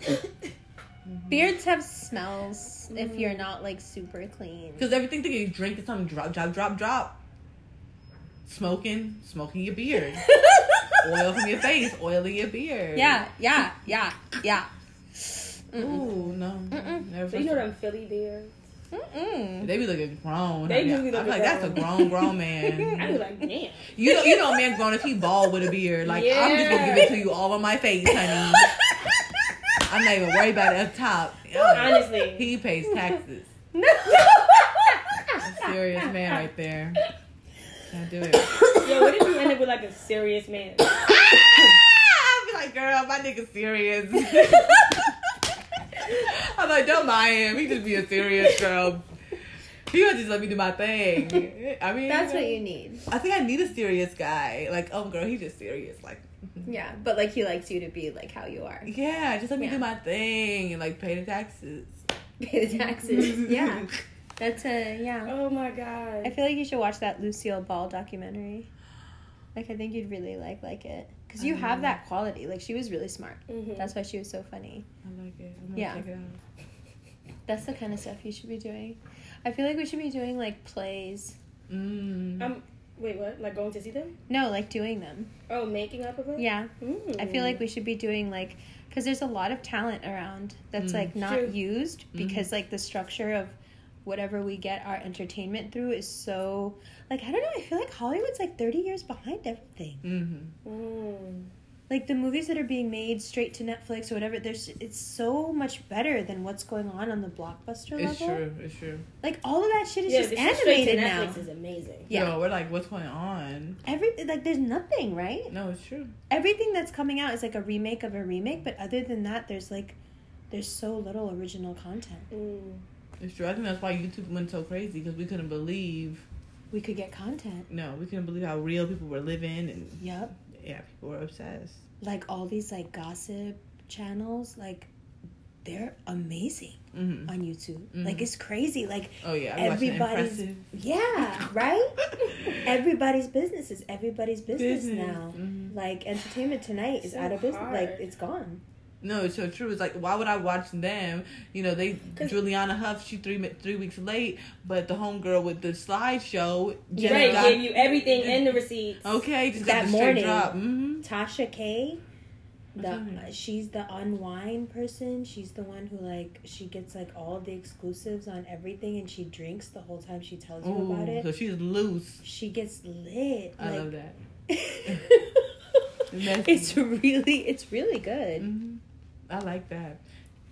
Beards have smells if Mm. you're not like super clean. Because everything that you drink is something drop, drop, drop, drop. Smoking, smoking your beard. Oil from your face, oiling your beard. Yeah, yeah, yeah, yeah. Mm-mm. Ooh, no. Mm-mm. So you know them Philly beards? Mm-mm. They be looking grown. They do I'm like, looking that's a grown. grown, man. I be like, damn. You know, you know, a man grown if he bald with a beard. Like I'm just gonna give it to you all on my face, honey. I'm not even worried about it up top. Honestly. he pays taxes. No. serious man right there. Can't do it. Yo, what if you end up with like a serious man? I'll be like, girl, my nigga serious. I'm like, don't mind him. He just be a serious girl. He would just let me do my thing. I mean, That's what you need. I think I need a serious guy. Like, oh, girl, he's just serious. Like, Yeah, but like he likes you to be like how you are. yeah, just let me Yeah. do my thing and like pay the taxes. Pay the taxes. yeah. That's a yeah. Oh my god. I feel like you should watch that Lucille Ball documentary. Like I think you'd really like like it because you have that quality. Like she was really smart. Mhm. That's why she was so funny. I like it. I'm gonna Yeah. check it out. That's the kind of stuff you should be doing. I feel like we should be doing like plays. Mm. Um, wait, what? Like going to see them? No, like doing them. Oh, making up a book? Yeah. Mm. I feel like we should be doing like because there's a lot of talent around that's Mm. like not True. used because like the structure of whatever we get our entertainment through is so like I don't know I feel like Hollywood's like 30 years behind everything. Mm-hmm. Mm. Like the movies that are being made straight to Netflix or whatever there's it's so much better than what's going on on the blockbuster level. It's true. It's true. Like all of that shit is Yeah, just this to animated now. Netflix is amazing. Yeah. Yo, we're like, what's going on? Every like there's nothing, right? No, it's true. everything that's coming out is like a remake of a remake but other than that there's like there's so little original content Mm. It's true. I think that's why YouTube went so crazy because we couldn't believe. we could get content No, we couldn't believe how real people were living, and yep yeah, people were obsessed. like all these like gossip channels like they're amazing Mm-hmm. on youtube Mhm. like it's crazy like Oh yeah, I'm everybody's yeah right everybody's business is everybody's business, Business. now Mhm. like entertainment tonight is So out of business like it's gone No, it's so true. It's like, why would I watch them? You know, they Juliana Huff. She three three weeks late, but the homegirl with the slideshow, just right, got- gave you everything and the receipts. Okay, just That got the morning. drop. Mm-hmm. Tasha K, the she's the Unwine person. She's the one who like she gets like all the exclusives on everything, and she drinks the whole time she tells you about it. so she's loose. she gets lit. I like, love that. It's really, it's really good. hmm I like that.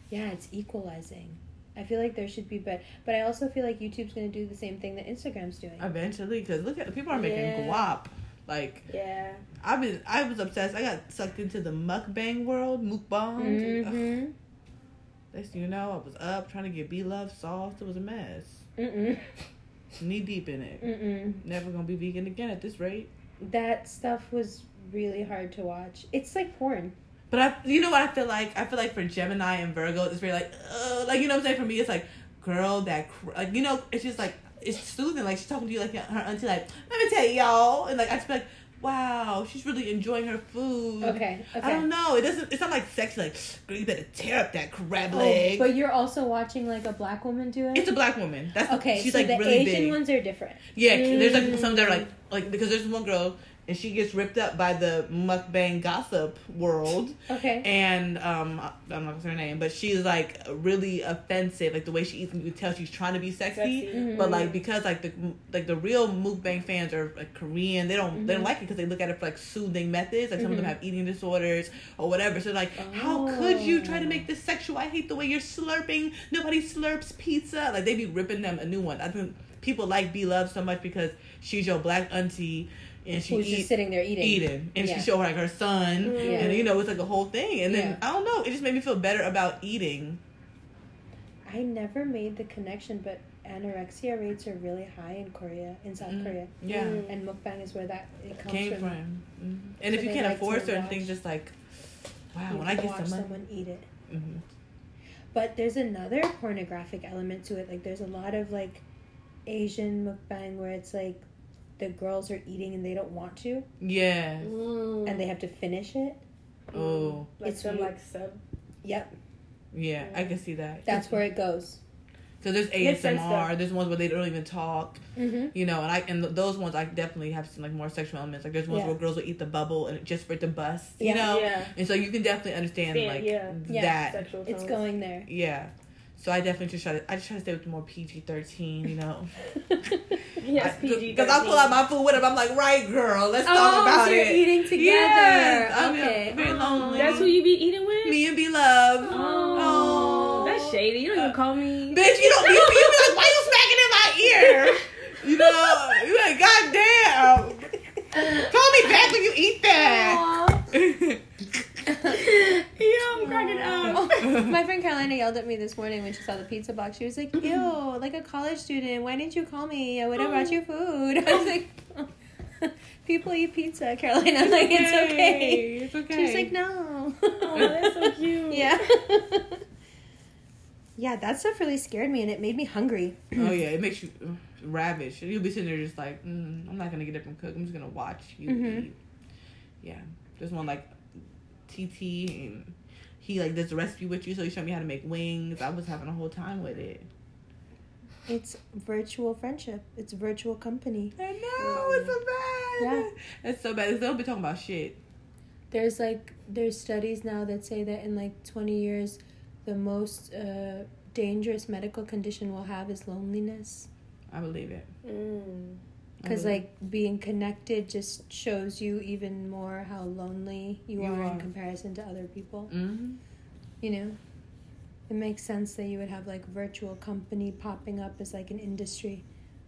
Yeah, it's equalizing. I feel like there should be better, but I also feel like YouTube's gonna do the same thing that Instagram's doing. Eventually, because look at people are making Yeah. guap. Like Yeah. I've been, I was obsessed. I got sucked into the mukbang world, mukbang. Mm-hmm. Next you know, I was up trying to get B Love soft. It was a mess. Mm-mm. Knee deep in it. Mm-mm. Never gonna be vegan again at this rate. That stuff was really hard to watch. It's like porn. But I, you know what I feel like? I feel like for Gemini and Virgo, it's very like, uh, like you know what I'm saying. For me, it's like, girl, that cr- like you know, it's just like it's soothing. Like she's talking to you like her auntie, like let me tell you, y'all, and like I just be like, wow, she's really enjoying her food. Okay. Okay. I don't know. It doesn't. It's not like sexy. Like, girl, you better tear up that crab Oh, leg. but you're also watching like a black woman do it. it's a black woman. That's okay. She's so like the really Asian big. ones are different. Yeah, there's like some that are Mm. like like because there's one girl and she gets ripped up by the mukbang gossip world. Okay. And um, I'm not gonna say her name, but she's like really offensive. Like the way she eats, and you can tell she's trying to be sexy, Sexy. Mm-hmm. but like because like the like the real mukbang fans are like Korean, they don't they don't Mm-hmm. like it because they look at it for like soothing methods. Like some of them have eating disorders or whatever. So like, how could you try to Oh. make this sexual? I hate the way you're slurping. Nobody slurps pizza. Like they be ripping them a new one. I think people like Be Loved so much because she's your black auntie. And she Who's eat, just sitting there eating? eating and Yeah. she showed like her son Yeah. and you know it's like a whole thing and then Yeah. i don't know it just made me feel better about eating I never made the connection, but anorexia rates are really high in Korea, in South Mm. Korea, yeah Mm. and mukbang is where that it comes came from. from Mhm. and if you can't like afford certain watch- things just like wow when i get watch some money someone eat it. Mhm. But there's another pornographic element to it. Like there's a lot of like Asian mukbang where it's like the girls are eating and they don't want to, yeah Mm. and they have to finish it. oh like It's some like sub. Yep, yeah i can see that that's where it goes. because there's asmr there's ones where they don't even talk Mm-hmm. you know and i and those ones i definitely have some like more sexual elements like there's ones Yeah. where girls will eat the bubble and just for it to bust Yeah. you know Yeah. and so you can definitely understand Yeah, like yeah. Yeah. that Sexual It's going there. Yeah. So I definitely just try to I just try to stay with more PG thirteen, you know. Yes, PG. Because I'll pull out my food with him. I'm like, right, girl, let's talk oh, about so you're it. eating together. Yes, I'm okay. very oh, lonely. That's who you be eating with. Me and B Love. Oh, Oh. that's shady. You don't even uh, call me. Bitch, you don't. You, you be like, why you smacking in my ear? You know, you like, goddamn. Call me back when you eat that. yeah, I'm cracking up. My friend Carolina yelled at me this morning when she saw the pizza box. She was like, "Ew, like a college student. Why didn't you call me? I would have brought you food." I was like, "People eat pizza, Carolina. I was like it's okay." It's okay. She was like, "No." Oh, that's so cute. yeah. yeah, that stuff really scared me, and it made me hungry. Oh yeah, it makes you uh, ravish. You'll be sitting there just like, mm, I'm not gonna get up and cook. I'm just gonna watch you Mhm. eat. Yeah, there's one like TT and he like does the recipe with you, so he showed me how to make wings. I was having a whole time with it. It's virtual friendship. It's virtual company. I know it's so bad. Yeah. it's so bad. They don't be talking about shit. There's like there's studies now that say that in like 20 years, the most uh, dangerous medical condition we'll have is loneliness. I believe it. Mm. Because believe like being connected just shows you even more how lonely you, You are, are. in comparison to other people. Mhm. You know, it makes sense that you would have like virtual company popping up as like an industry,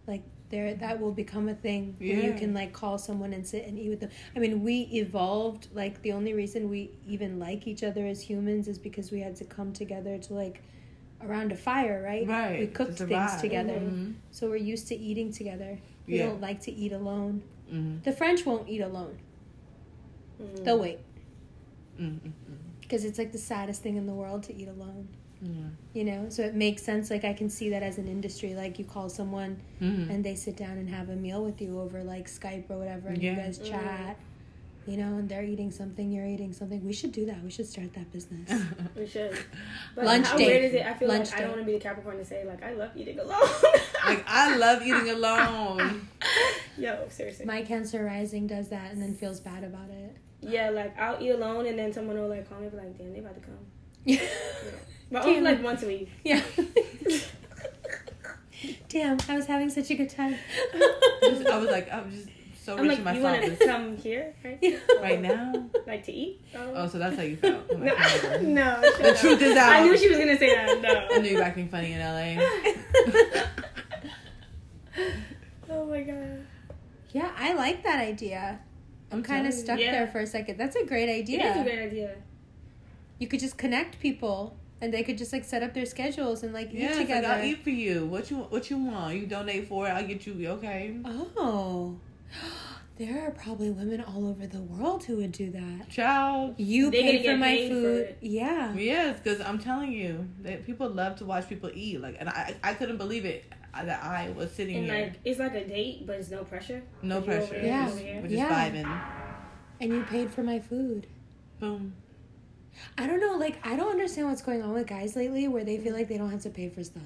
like there that will become a thing where you can like call someone and sit and eat with them. I mean, we evolved like the only reason we even like each other as humans is because we had to come together to like around a fire, right? Right. We cooked things together, Mhm. so we're used to eating together. We Yeah. don't like to eat alone. Mhm. The French won't eat alone. Mm. They'll wait because it's like the saddest thing in the world to eat alone. Yeah. You know, so it makes sense. Like I can see that as an industry. Like you call someone Mhm. and they sit down and have a meal with you over like Skype or whatever, and Yeah. you guys chat. You know, and they're eating something, you're eating something. We should do that. We should start that business. We should. But Lunch how date. weird is it? I feel Lunch like I don't want to be the Capricorn to say like I love eating alone. like I love eating alone. Yo, seriously. My Cancer Rising does that and then feels bad about it. yeah, like I'll eat alone and then someone will like call me and be like, damn, they about to come. Yeah. But only like once a week. yeah. Damn, I was having such a good time. Just- I was like, I'm just so I'm rich like, in you my want to come here, right? Yeah. Right now. Like to eat? Oh, so that's how you felt. No, no. The up. truth is out. I knew she was gonna say that. No, I knew you were acting funny in LA. oh my god. Yeah, I like that idea. I'm kind of stuck Yeah. there for a second. That's a great idea. It is a great idea. you could just connect people and they could just like set up their schedules and like eat Yeah, it's like together. I'll eat for you. What you what you want? You donate for it. I'll get you. Okay. oh. There are probably women all over the world who would do that. Child. You They're pay for my paid for food. yeah. Yes, because I'm telling you, that people love to watch people eat. Like, and I I couldn't believe it uh, that I was sitting And here, like it's like a date, but it's no pressure. no Like, over pressure, here, Yeah. here. we're just Yeah. vibing. And you paid for my food. Boom. I don't know, like I don't understand what's going on with guys lately where they feel like they don't have to pay for stuff.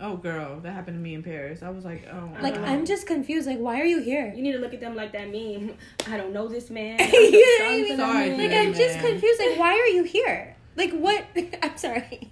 Oh, girl, that happened to me in Paris. I was like, oh. Like. I'm just confused. Like why are you here? You need to look at them like that meme. I don't know this man. I'm You know sorry what I for mean? Sorry man. Like Yeah, I'm just confused. Like why are you here? Like what? I'm sorry.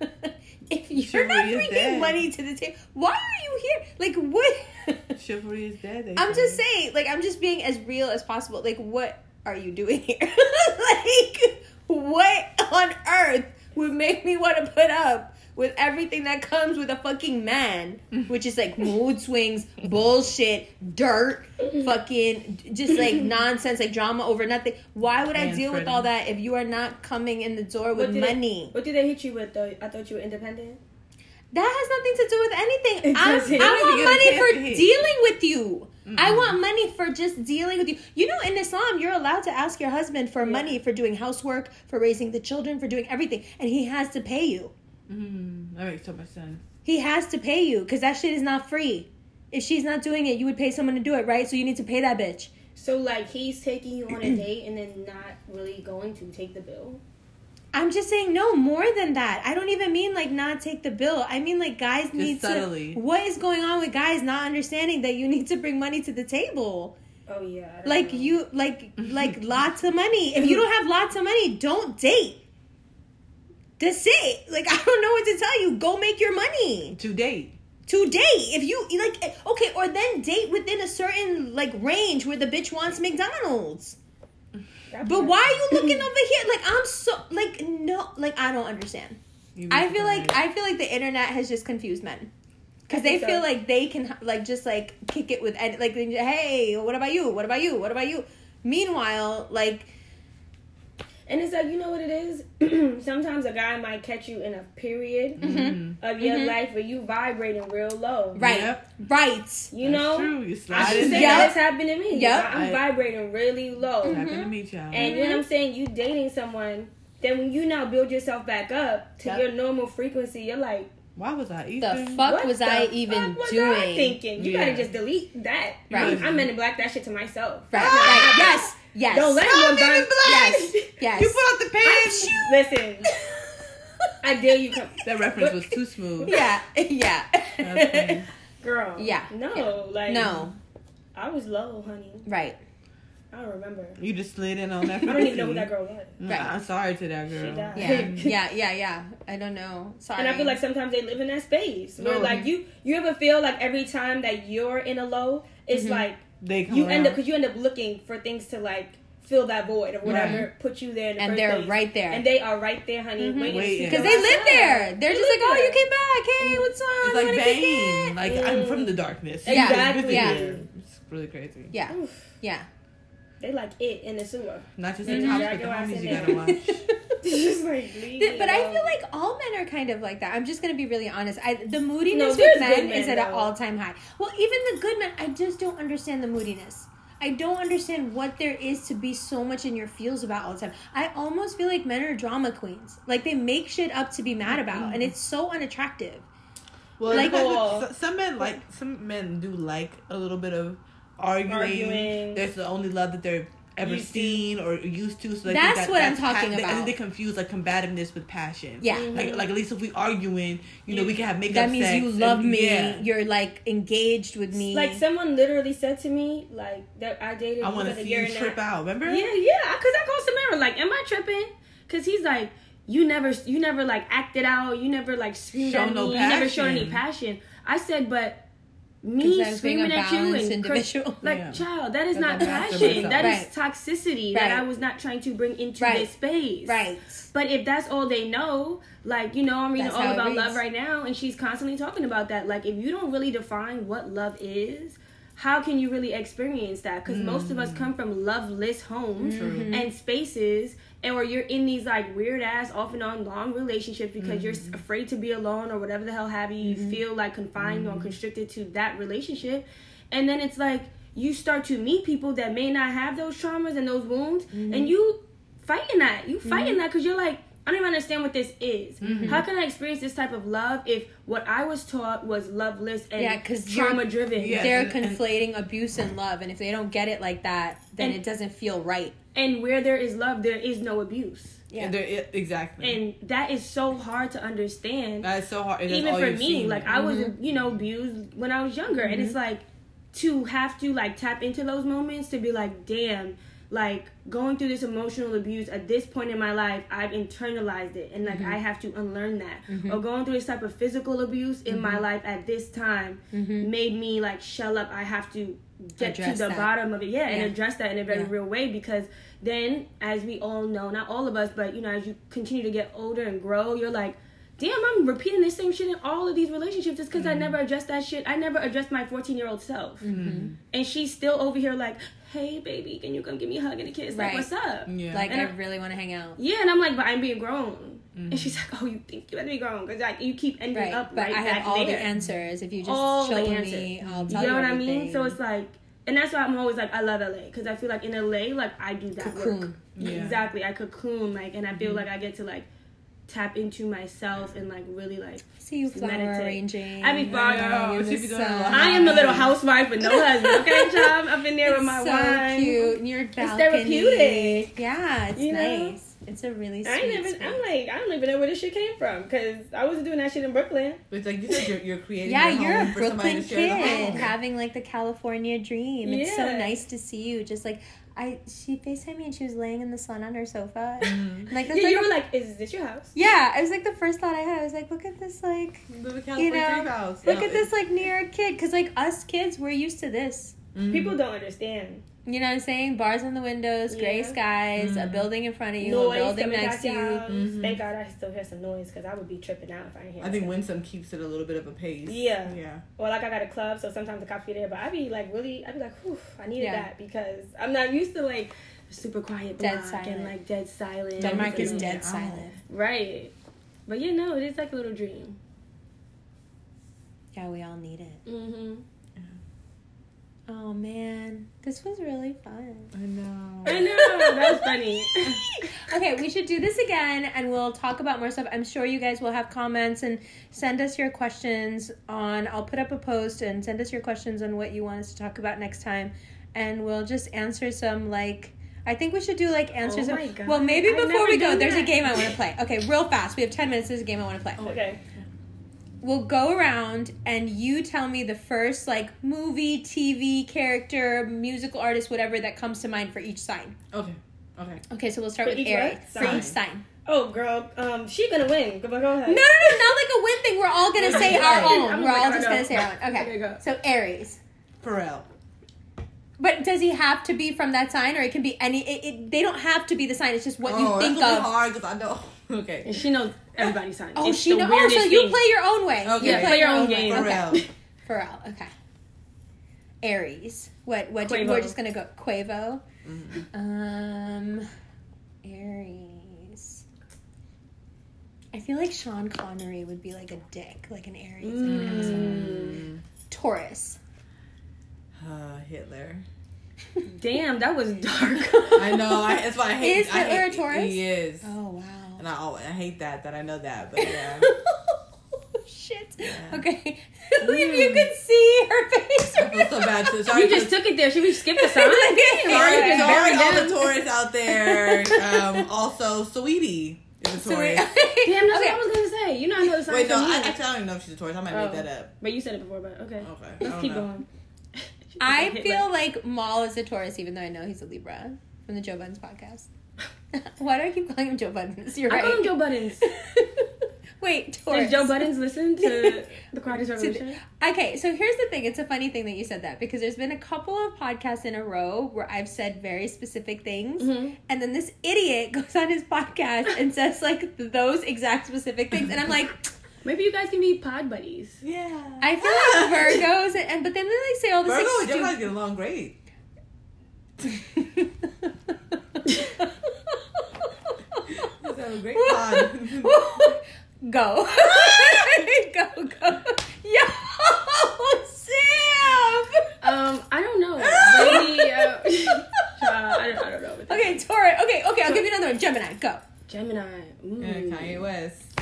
if you're Chivalry not is bringing dead. money to the table, why are you here? Like what? Chivalry is dead. I'm say. just saying. Like I'm just being as real as possible. Like what are you doing here? like what on earth would make me want to put up? With everything that comes with a fucking man, which is like mood swings, bullshit, dirt, fucking just like nonsense, like drama over nothing. Why would I Man deal with all that if you are not coming in the door with What did they- money? What did they hit you with though? I thought you were independent. That has nothing to do with anything. I. I want money even get a for hit. dealing with you. I want money for just dealing with you. You know, in Islam, you're allowed to ask your husband for money for doing housework, for raising the children, for doing everything, and he has to pay you. Mm, that makes so much sense. He has to pay you because that shit is not free. If she's not doing it, you would pay someone to do it, right? So you need to pay that bitch. So like he's taking you on a date and then not really going to take the bill. I'm just saying, no, more than that. I don't even mean like not take the bill. I mean like guys need subtly. to. What is going on with guys not understanding that you need to bring money to the table? Oh yeah. Like know. you, like like lots of money. If you don't have lots of money, don't date. That's it. Like I don't know what to tell you. Go make your money To date. to date. If you like, okay, or then date within a certain like range where the bitch wants McDonald's. But why are you looking over here? Like I'm so like no, like I don't understand. I feel like. I feel like the internet has just confused men. Because they think feel so. like they can like just like kick it with like hey what about you what about you what about you meanwhile like And it's like you know what it is. Sometimes a guy might catch you in a period Mhm. of your Mhm. life where you vibrating real low. right Yep. right You That's know. true. You I slide should in say there. Yep. that happened to me. Yep. I'm I- vibrating really low. Happened to me, child. And you know what I'm saying? You dating someone, then when you now build yourself back up to Yep. your normal frequency, you're like, Why was I the even? fuck what was the I fuck even was doing I thinking? You Yeah. gotta just delete that. Right. I'm, I'm men in black that shit to myself. right Ah! right yes yes Don't let Stop one burn. being black. Yes. yes You put out the pants. Listen, I dare you come, That reference was too smooth. yeah yeah That's girl. Yeah. No, like no I was low, honey. right I don't remember. You just slid in on that. I don't even know who that girl was. Nah, Right. I'm sorry to that girl. She died. yeah yeah yeah yeah I don't know sorry And I feel like sometimes they live in that space where, No. like, you you ever feel like every time that you're in a low, it's Mhm. like They come you around. end up because you end up looking for things to like fill that void or whatever, put you there, in the and first they're place. right there and they are right there, honey, Mhm. waiting Waiting. because they live there they're They just like live oh you came back hey what's up It's like wanna kick Bane. it? Like I'm from the darkness. Yeah. Exactly. Yeah. It's really crazy. yeah Oof. yeah They like it in the sewer. Not just Mhm. the cops, Drag but the your ass homies you gotta watch. It's just like, Th- but I feel like all men are kind of like that. I'm just gonna be really honest. I, the moodiness No, with men, men, is at an all time high. Well, even the good men, I just don't understand the moodiness. I don't understand what there is to be so much in your feels about all the time. I almost feel like men are drama queens. Like they make shit up to be mad about, and it's so unattractive. Well, Like- like Cool. some men like some men do like a little bit of arguing. Arguing. That's the only love that they're ever Used to. seen or used to. So they That's that, what I'm talking they- I about. think they confuse like combativeness with passion. Yeah. Like, mm-hmm. like at least if we arguing, you know, we can have makeup. That means sex you and- love me. Yeah. You're like engaged with me. Like someone literally said to me, like that I dated. I want to was it a see you trip out. Remember? Yeah, yeah. Cause I called Samara like, "Am I tripping?" Cause he's like, "You never, you never like acted out. You never like screamed Show at no me. You never showed any passion." passion." I said, "But 'Cause me I was being a screaming at you and individual. like, Yeah. child, that is not passion. That is Right. toxicity Right. that I was not trying to bring into Right. this space. right. But if that's all they know, like, you know, I'm reading That's all about love right now, and she's constantly talking about that. Like, if you don't really define what love is, how can you really experience that? Because most of us come from loveless homes Mm-hmm. and spaces, and where you're in these like weird ass off and on long relationships because you're mm-hmm. afraid to be alone or whatever the hell have you. You mm-hmm. feel like confined or mm-hmm. constricted to that relationship, and then it's like you start to meet people that may not have those traumas and those wounds, and you fighting that. You fighting that because you're like, I don't even understand what this is. How can I experience this type of love if what I was taught was loveless and Yeah, 'cause you're- trauma driven? Yeah. They're and- and- conflating abuse and love, and if they don't get it like that, then And- it doesn't feel right. And where there is love, there is no abuse. Yeah. And they're- exactly. and that is so hard to understand. That's so hard. That's even for me, seen. like I was, Mm-hmm. you know, abused when I was younger, and it's like to have to like tap into those moments to be like, damn, like going through this emotional abuse at this point in my life, I've internalized it, and like Mm-hmm. I have to unlearn that. Or going through this type of physical abuse in Mm-hmm. my life at this time made me like shell up. I have to get Address to the that. bottom of it, yeah, and address that in a very Yeah. real way because then, as we all know, not all of us, but you know, as you continue to get older and grow, you're like damn, I'm repeating the same shit in all of these relationships just because I never addressed that shit. I never addressed my 14 year old self. Mm-hmm. And she's still over here like, hey, baby, can you come give me a hug and a kiss? Like, what's up? yeah. Like And I I- really want to hang out. Yeah, and I'm like, but I'm being grown. And she's like, oh, you think you better be grown? Because like, you keep ending Right, up but right I have back all there. the answers. If you just All show me, I'll You tell know you what I mean? So it's like, and that's why I'm always like, I love LA because I feel like in LA, like I do that work. Yeah. Exactly, I cocoon like, and I Mm-hmm. feel like I get to like tap into myself and like really like see you flower meditate. arranging. I be flower- Oh, she be doing a I am a little housewife with no husband. Okay, child, up in there with It's my so wine. cute. And Your balcony. therapeutic. Yeah, it's You know? nice. It's a really I sweet. ain't even. space. I'm like, I don't even know where this shit came from because I wasn't doing that shit in Brooklyn. It's like you said, you're, you're creating. yeah, your you're a for somebody Brooklyn to share the kid having like the California dream. It's so nice to see you. Just like I, she Facetimed me and she was laying in the sun on her sofa. Mhm. Like Yeah, like you a- were like, "Is this your house?" yeah, it was like the first thought I had. I was like, look at this, like Little you know, house. look No, at this like New York kid. Because like us kids, we're used to this. Mhm. People don't understand. You know what I'm saying? Bars on the windows, gray Yeah. skies, a Mhm. building in front of you, Noise a building next to to you. your house. Mhm. Thank God I still hear some noise because I would be tripping out if I didn't hear. I think. Winsome keeps it a little bit of a pace. Yeah. Yeah. Or like I got a club, so sometimes the cops be there, but I be like really, I be like, whew, I needed Yeah. that because I'm not used to like super quiet Dead block silent. and like dead silent. Denmark is dead Ow. silent. Right. But you know, it is like a little dream. Yeah, we all need it. Mm-hmm. Oh man, this was really fun. I know. I know that was funny. okay, we should do this again and we'll talk about more stuff. I'm sure you guys will have comments and send us your questions on I'll put up a post and send us your questions on what you want us to talk about next time and we'll just answer some like I think we should do like answers. Oh my God. Well, maybe before we go, done there's a game I want to play. Okay, real fast. We have 10 minutes. There's a game I want to play. okay. We'll go around and you tell me the first like movie, TV character, musical artist, whatever that comes to mind for each sign. Okay. Okay. Okay, so we'll start For with each Aries. For each sign. Oh, girl, um, she gonna win. Go, go ahead. No, no, no, not like a win thing. We're all gonna say our own. I'm We're all just don't gonna say our own. Okay. Okay, go. So Aries. Pharrell. But does he have to be from that sign, or it can be any? It, it, they don't have to be the sign. It's just what oh, you think that's gonna of. hard because I know. Okay. And she knows everybody's sign. Oh, It's she knows. Oh, so you thing. play your own way. Okay. You Yeah, play your own way. game. Okay. Pharrell. Pharrell. Okay. Aries. What? What? do- Quavo. We're just gonna go Quavo. Mhm. Um, Aries. I feel like Sean Connery would be like a dick, like an Aries. like. Mm. Taurus. Uh, Hitler. Damn, that was dark. I know. I, that's why I hate. Is I Hitler hate, a Taurus? He is. Oh wow. And I, al- I hate that that I know that, but yeah. Shit. Yeah. Okay. if you could see her face. I feel so bad. So sorry you just took it there. Should we skip the sign? Like, Damn, yeah, already yeah. just sorry, all them. the Taurus out there. Um, also, Sweetie is a So Taurus. we- Damn, that's okay. what I was gonna say. You know I know the sign Wait, no, from I, actually I don't even know if she's a Taurus. I might Oh. make that up. But you said it before, but okay. Okay. Let's keep know. going. I Hitler. feel like Mal is a Taurus, even though I know he's a Libra from the Joe Buttons podcast. Why do I keep calling him Joe Buttons? You're I right. call him Joe Buttons. Wait, Taurus. Does Joe Buttons listen to the Quietest To the- Revolution? Okay, so here's the thing. It's a funny thing that you said that because there's been a couple of podcasts in a row where I've said very specific things, Mhm. and then this idiot goes on his podcast and says like those exact specific things, and I'm like, Maybe you guys can be pod buddies. Yeah. I feel like Virgos, and, and but then they say all this Virgo and like, Gemini get along great. Let's have a great pod. go. go, go. Yo, Sam! Um, I don't know. Maybe. Uh, uh, I, don't, I don't know. Okay, Taurus. Okay, okay, I'll give you another one. Gemini, go. Gemini. Ooh. Yeah, Kanye West.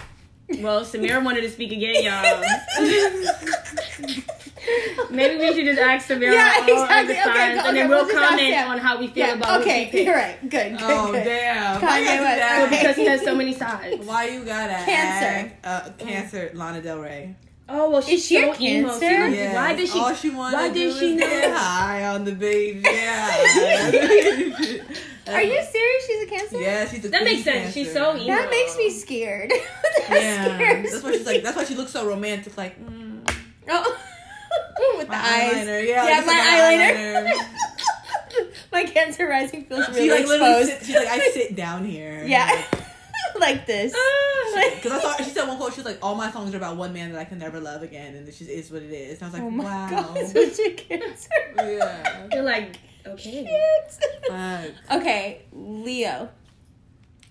Well, Samira wanted to speak again, y'all. Maybe we should just ask Samira Yeah, all exactly. of the Okay, signs, go- and then we'll we'll just ask comment on how we feel Yeah, about what okay, he you're right. Good, good, Oh good. damn! Kanye Why you West. that? Well, because he has so many sides. Why you gotta Cancer. act, uh, cancer, Lana Del Rey. Oh well, she's Is she a so emo. She Cancer? was- Yes. Why did she? All she wanted why to did she is know? get high on the baby? Yeah. Are you serious? She's a cancer. Yeah, she's a That makes queen sense. She's so emo. That makes me scared. that Yeah, scares that's why she's like. That's why she looks so romantic. Like, mm, Oh. With my the eyes. eyeliner. Yeah, Yeah, my like eyeliner. my cancer rising feels She really like exposed. Sit, she's like, I sit down here. yeah. like this. Because I saw she said one quote. She's like, "All my songs are about one man that I can never love again, and it just is what it is." And I was like, oh my "Wow." god, such a cancer. Yeah. You're like, okay. Cute. Fuck. Okay, Leo.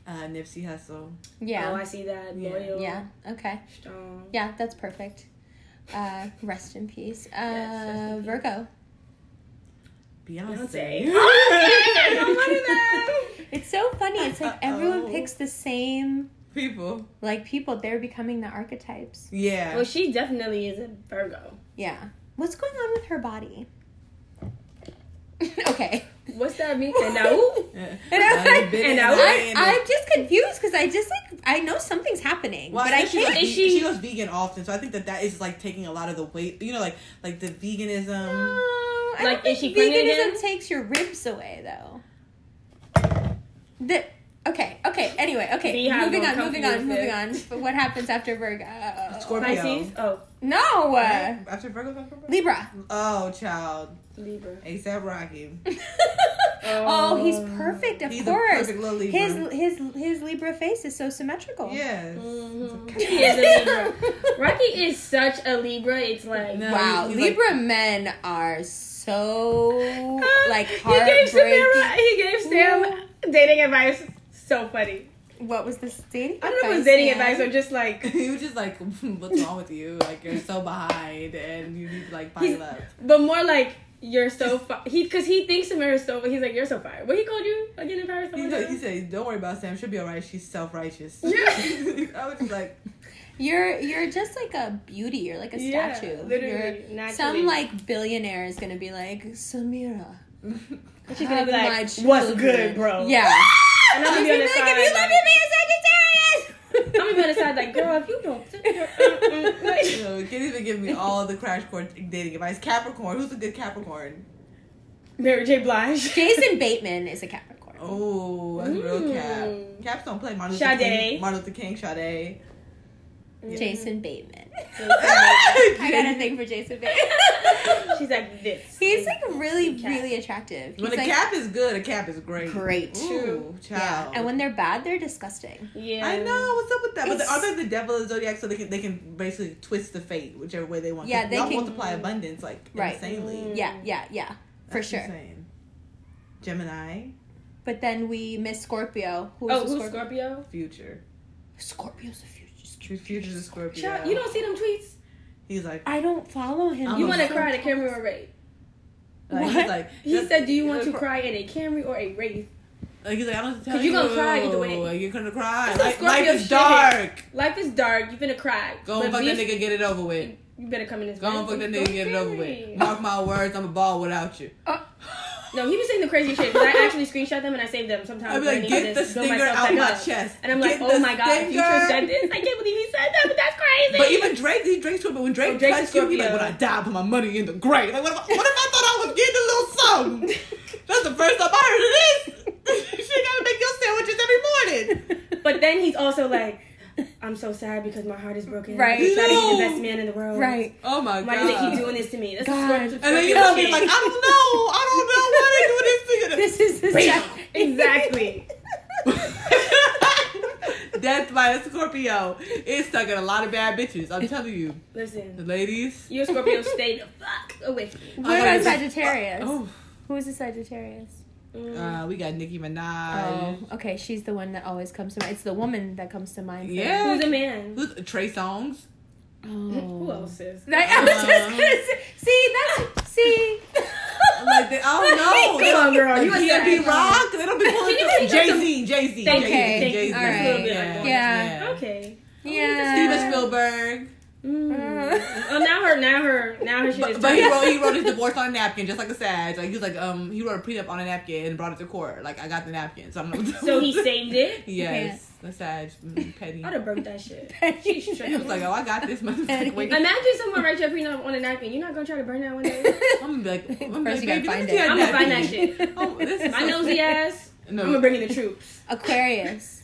Uh, Nipsey Hussle. Yeah. Oh, I see that. Yeah. Loyal. yeah. Okay. Strong. Yeah, that's perfect. Uh, rest in peace. Uh, Yes, rest in peace. Virgo. Beyonce. Beyonce. It's so funny. It's like everyone Uh-oh. picks the same People. like people. They're becoming the archetypes. Yeah. well, she definitely is a Virgo. Yeah. What's going on with her body? okay. What's that mean? And now. Yeah. And I'm like- and I- away I, and I'm just confused because I just like I know something's happening, Well, but I I can't. goes, Is ve- she- she goes vegan often, so I think that that is like taking a lot of the weight. You know, like like the veganism. No, Like, don't is she think pregnant veganism takes your ribs away though. The okay, okay. Anyway, okay. Beehive moving on, moving on, moving on. But what happens after Virgo? Scorpio. Pisces. Oh, No, uh, Right? After Virgo, after Virgo? Libra. Oh, child. Libra. ASAP Rocky. Oh, he's perfect. Of He's a course. perfect little Libra. His his his Libra face is so symmetrical. Yes. Mhm. He is a Libra. Rocky is such a Libra. It's like No. Wow, he's like- Libra men are so like he gave heartbreaking. He gave Sam dating advice. So funny. What was this dating? I don't know if it was advice, dating Sam? advice or just like. he was just like, hmm, "What's wrong with you? Like you're so behind, and you need to like pile up." But more like you're so fi- he because he thinks Samira's so but he's like you're so fire. What he called you again in Paris? He, said- he said, "Don't worry about Sam. She'll be alright. She's self righteous." Yeah. I was just like, You're you're just like a beauty. You're like a Yeah, statue. literally, You're- naturally. some like billionaire is gonna be like Samira. She's gonna be like, my "What's good, bro?" Yeah. And I'm gonna be on the be like, side. if you love me, like- be a Sagittarius. I'm gonna be on the side like, girl, if you don't, sit here, uh, uh, like- you know, you can't even give me all the crash course dating advice. Capricorn. Who's a good Capricorn? Mary J. Blige. Jason Bateman is a Capricorn. Oh, that's real cap. Caps don't play Martin Luther Sade. King. Martin Luther King, Sade. Jason Bateman. I I got a thing for Jason Bateman. She's like this. He's like really, really attractive. He's When a like, cap is good, a cap is great. Great. Ooh, Yeah, and when they're bad, they're disgusting. Yeah. I know what's up with that, but It's- are they the devil of the zodiac? So they can they can basically twist the fate whichever way they want. Yeah, they can- multiply mm. abundance like Right. insanely. Mm. Yeah, yeah, yeah, for That's sure. insane. Gemini, But then we miss Scorpio. Who's Oh, who's Scorpio? Scorpio? future, Scorpio's a future. True future's a Scorpio. Child, you don't see them tweets. He's like, I don't follow him. I'm You want to cry at a. Camry or a Wraith? like, What? he's like, He said, "Do you want to cry?" cry in a Camry or a Wraith?" Like he's like, I don't have to tell 'Cause you. you gonna cry either way. You're gonna cry. That's some Life, life is shit. dark. Life is dark. You finna cry. Go and fuck that nigga, get it over with. You better come in this. Go and fuck that nigga, get it over with. Mark my words, I'm a ball without you. Uh, No, he was saying the crazy shit. But I actually screenshot them and I saved them sometimes. I'd be like, need to get the stinger out my up. chest. And I'm like, oh my god, Future said this. I can't believe he said that, but that's crazy. But even Drake, he Drake's Scorpio. When Drake Oh, Drake's touched you, he like, when I die, I put my money in the grave. Like, what if, I- what if I thought I was getting a little something? That's the first time I heard of this. she gotta make your sandwiches every morning. But then he's also like, I'm so sad because my heart is broken. Right. He's trying to be the best man in the world. Right. Oh my Why god. Why do they keep doing this to me? That's God. a And then you know me like, I don't know. I don't know why they doing this to you. This is the Bam. Exactly. Death by a Scorpio. It's stuck in a lot of bad bitches. I'm telling you. Listen, The Listen, ladies. you Scorpio, stay the fuck away from me. What I about just- Sagittarius? Oh. Who is a Sagittarius? Uh, we got Nicki Minaj. Oh, okay. She's the one that always comes to mind. It's the woman that comes to mind. for Yeah. Who's a man? Who's Trey Songz? Oh. Who else is? That- I was just gonna say. See, that's see. Like they, I don't know. Come on, girl. You like a PNB Sag. Rock. They don't be pulling Can you Jay of some- Z, Jay Z, Thank Jay Z, thank Jay you. Z. All right. A little bit like that. Yeah. Okay. Yeah. Steven Spielberg. Mm. Oh, now her her now her now her shit is But, but he wrote he wrote his divorce on a napkin, just like a Sag. Like he was like, um, he wrote a prenup on a napkin and brought it to court. Like I got the napkin, so I'm not. So he saved it. Yes, the Sag, mm, petty. I'd have burnt that shit. Petty. She's He was like, oh, I got this motherfucker. Wait, I'm Imagine someone writes your prenup on a napkin. You're not gonna try to burn that one day. I'm gonna be like, I'm First like, you gotta baby, find let me it. that I'm gonna find that shit. Oh, this is My so- nosy ass. No, I'm gonna bring in the troops. Aquarius.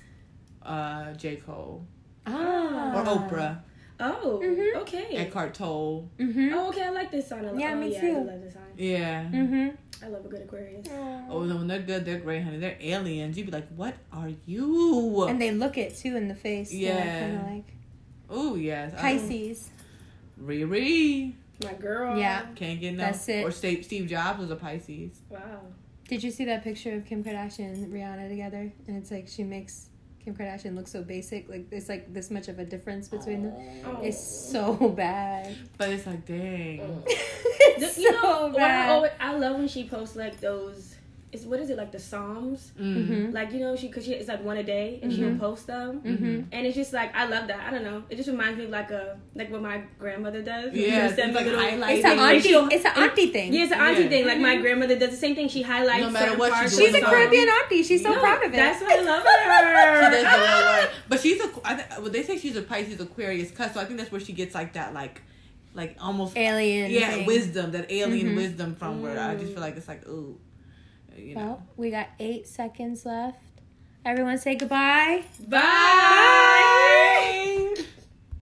uh, J Cole Ah. or Oprah, Oh, Mhm. okay. Eckhart Tolle. Mm-hmm. Oh, okay. I like this sign. a lot. Yeah, oh, me yeah, too. I love this sign. Yeah. Mm-hmm. I love a good Aquarius. Oh no, when they're good, they're great, honey. They're aliens. You'd be like, what are you? And they look it too in the face. Yeah. Kind of like oh yes, I- Pisces. Riri My girl. Yeah. can't get no. That's it. Or Steve Steve Jobs was a Pisces. Wow. Did you see that picture of Kim Kardashian and Rihanna together? And it's like she makes Kim Kardashian looks so basic. Like it's like this much of a difference between them. Oh. It's so bad. But it's like, dang. Mm. it's you know so what I bad. always I love when she posts like those. Is what is it like the Psalms? Mm. Mhm. Like you know she because she it's like one a day and she'll Mhm. post them. Mhm. And it's just like I love that. I don't know. It just reminds me of like a like what my grandmother does. Yeah, it's like little- It's an auntie. It's an auntie thing. Yeah, it's an auntie Yeah. thing. Like my grandmother does the same thing. She highlights No matter what parts she's of She's a doing. Caribbean auntie. She's so No, proud of it. That's why I love her. She does the her. little word. But she's a. I th- well, they say she's a Pisces Aquarius cut, so I think that's where she gets like that, like, like almost Alien. yeah thing. wisdom, that alien Mhm. wisdom from where I just Mm. feel like it's like ooh, you know. Well, we got eight seconds left. Everyone say goodbye. Bye. Bye. Bye.